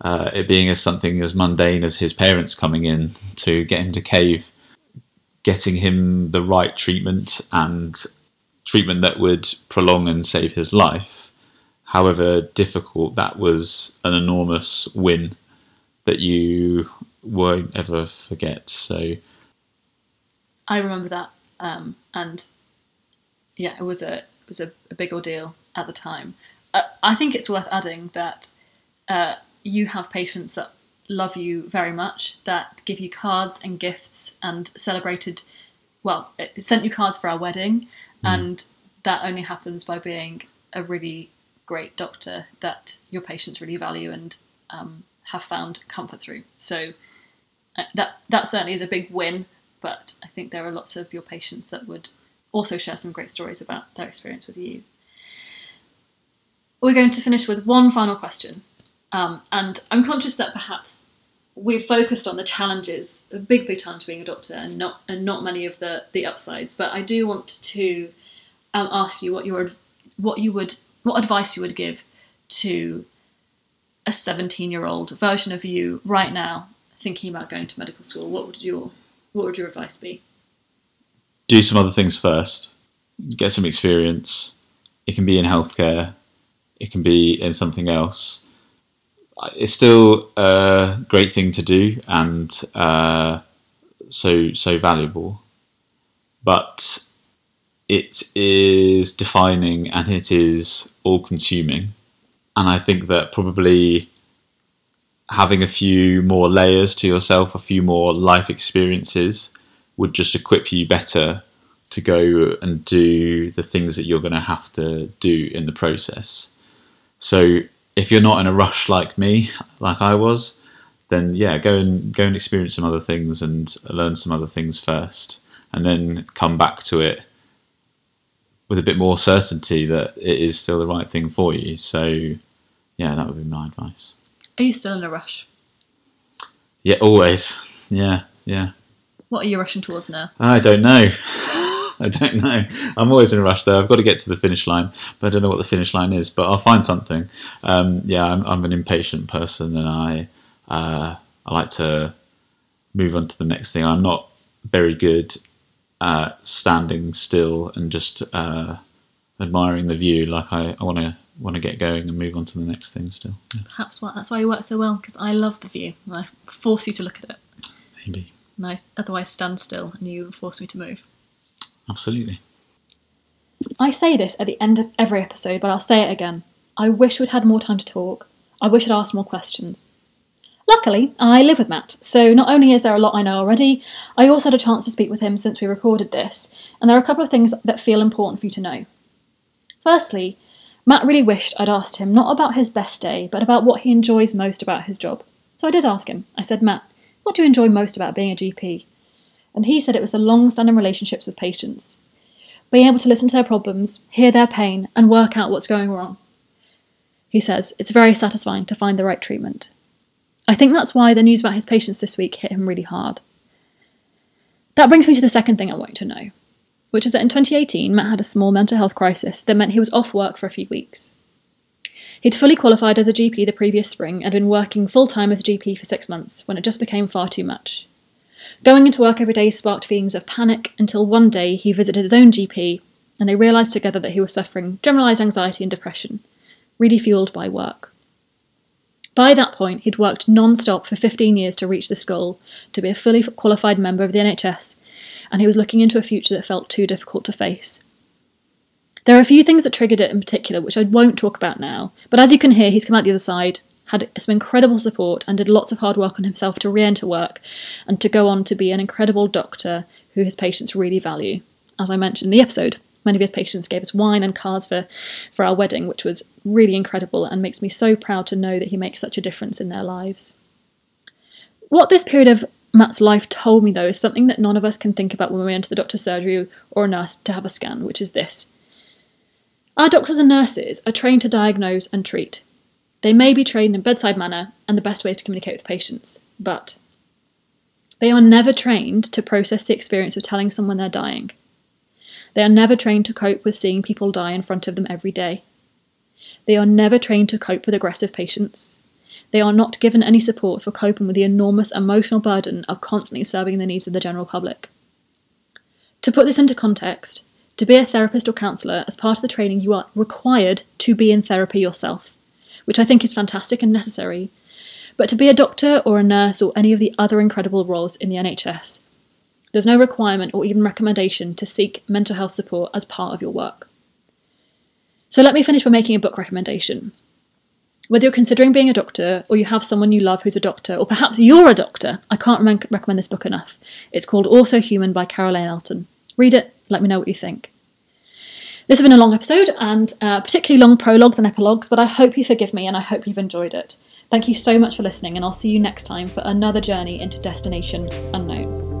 uh, it being as something as mundane as his parents coming in to get him to cave, getting him the right treatment and treatment that would prolong and save his life. However difficult that was, an enormous win that you won't ever forget. So I remember that, um, and yeah, it was a it was a, a big ordeal at the time. Uh, I think it's worth adding that uh, you have patients that love you very much, that give you cards and gifts and celebrated. Well, sent you cards for our wedding, and that only happens by being a really great doctor that your patients really value and um, have found comfort through. So uh, that that certainly is a big win. But I think there are lots of your patients that would also share some great stories about their experience with you. We're going to finish with one final question, um, and I'm conscious that perhaps we've focused on the challenges, a big, big challenge being a doctor, and not and not many of the the upsides. But I do want to um, ask you what your what you would what advice you would give to a 17 year old version of you right now thinking about going to medical school what would your what would your advice be do some other things first. Get some experience. It can be in healthcare. It can be in something else. It's still a great thing to do and uh, so so valuable, but it is defining and it is all consuming. And I think that probably having a few more layers to yourself, a few more life experiences, would just equip you better to go and do the things that you're going to have to do in the process. So if you're not in a rush like me, like I was, then yeah, go and go and experience some other things and learn some other things first, and then come back to it with a bit more certainty that it is still the right thing for you. So yeah, that would be my advice. are you still in a rush Yeah, always. Yeah, yeah. what are you rushing towards now I don't know. I don't know. I'm always in a rush though. I've got to get to the finish line, but I don't know what the finish line is. But I'll find something. Um, yeah, I'm, I'm an impatient person, and I uh, I like to move on to the next thing. I'm not very good at standing still and just uh, admiring the view. Like I want to want to get going and move on to the next thing. Still, yeah, perhaps why, that's why you work so well because i love the view and i force you to look at it maybe and I otherwise stand still and you force me to move absolutely. I say this at the end of every episode, but I'll say it again. I wish we'd had more time to talk. I wish I'd asked more questions. Luckily, I live with Matt, so not only is there a lot I know already, I also had a chance to speak with him since we recorded this, and there are a couple of things that feel important for you to know. Firstly, Matt really wished I'd asked him not about his best day, but about what he enjoys most about his job. So I did ask him. I said, Matt, what do you enjoy most about being a GP? And he said it was the long standing relationships with patients being able to listen to their problems, hear their pain, and work out what's going wrong. He says it's very satisfying to find the right treatment. I think that's why the news about his patients this week hit him really hard. That brings me to the second thing I want to know, which is that in 2018, Matt had a small mental health crisis that meant he was off work for a few weeks. He'd fully qualified as a GP the previous spring and been working full time as a GP for six months when it just became far too much. Going into work every day sparked feelings of panic until one day he visited his own GP and they realised together that he was suffering generalised anxiety and depression, really fuelled by work. By that point, he'd worked non stop for 15 years to reach this goal, to be a fully qualified member of the NHS, and he was looking into a future that felt too difficult to face. There are a few things that triggered it in particular, which I won't talk about now, but as you can hear, he's come out the other side, had some incredible support, and did lots of hard work on himself to re enter work and to go on to be an incredible doctor who his patients really value. As I mentioned in the episode, many of his patients gave us wine and cards for, for our wedding, which was really incredible and makes me so proud to know that he makes such a difference in their lives. What this period of Matt's life told me, though, is something that none of us can think about when we enter the doctor's surgery or a nurse to have a scan, which is this. Our doctors and nurses are trained to diagnose and treat. They may be trained in bedside manner and the best ways to communicate with patients, but they are never trained to process the experience of telling someone they're dying. They are never trained to cope with seeing people die in front of them every day. They are never trained to cope with aggressive patients. They are not given any support for coping with the enormous emotional burden of constantly serving the needs of the general public. To put this into context, to be a therapist or counsellor, as part of the training, you are required to be in therapy yourself, which I think is fantastic and necessary. but to be a doctor or a nurse or any of the other incredible roles in the NHS. There's no requirement or even recommendation to seek mental health support as part of your work. So let me finish by making a book recommendation. Whether you're considering being a doctor, or you have someone you love who's a doctor, or perhaps you're a doctor, I can't recommend this book enough. It's called Also Human by Caroline Elton. Read it, let me know what you think. This has been a long episode and uh, particularly long prologues and epilogues, but I hope you forgive me and I hope you've enjoyed it. Thank you so much for listening, and I'll see you next time for another journey into Destination Unknown.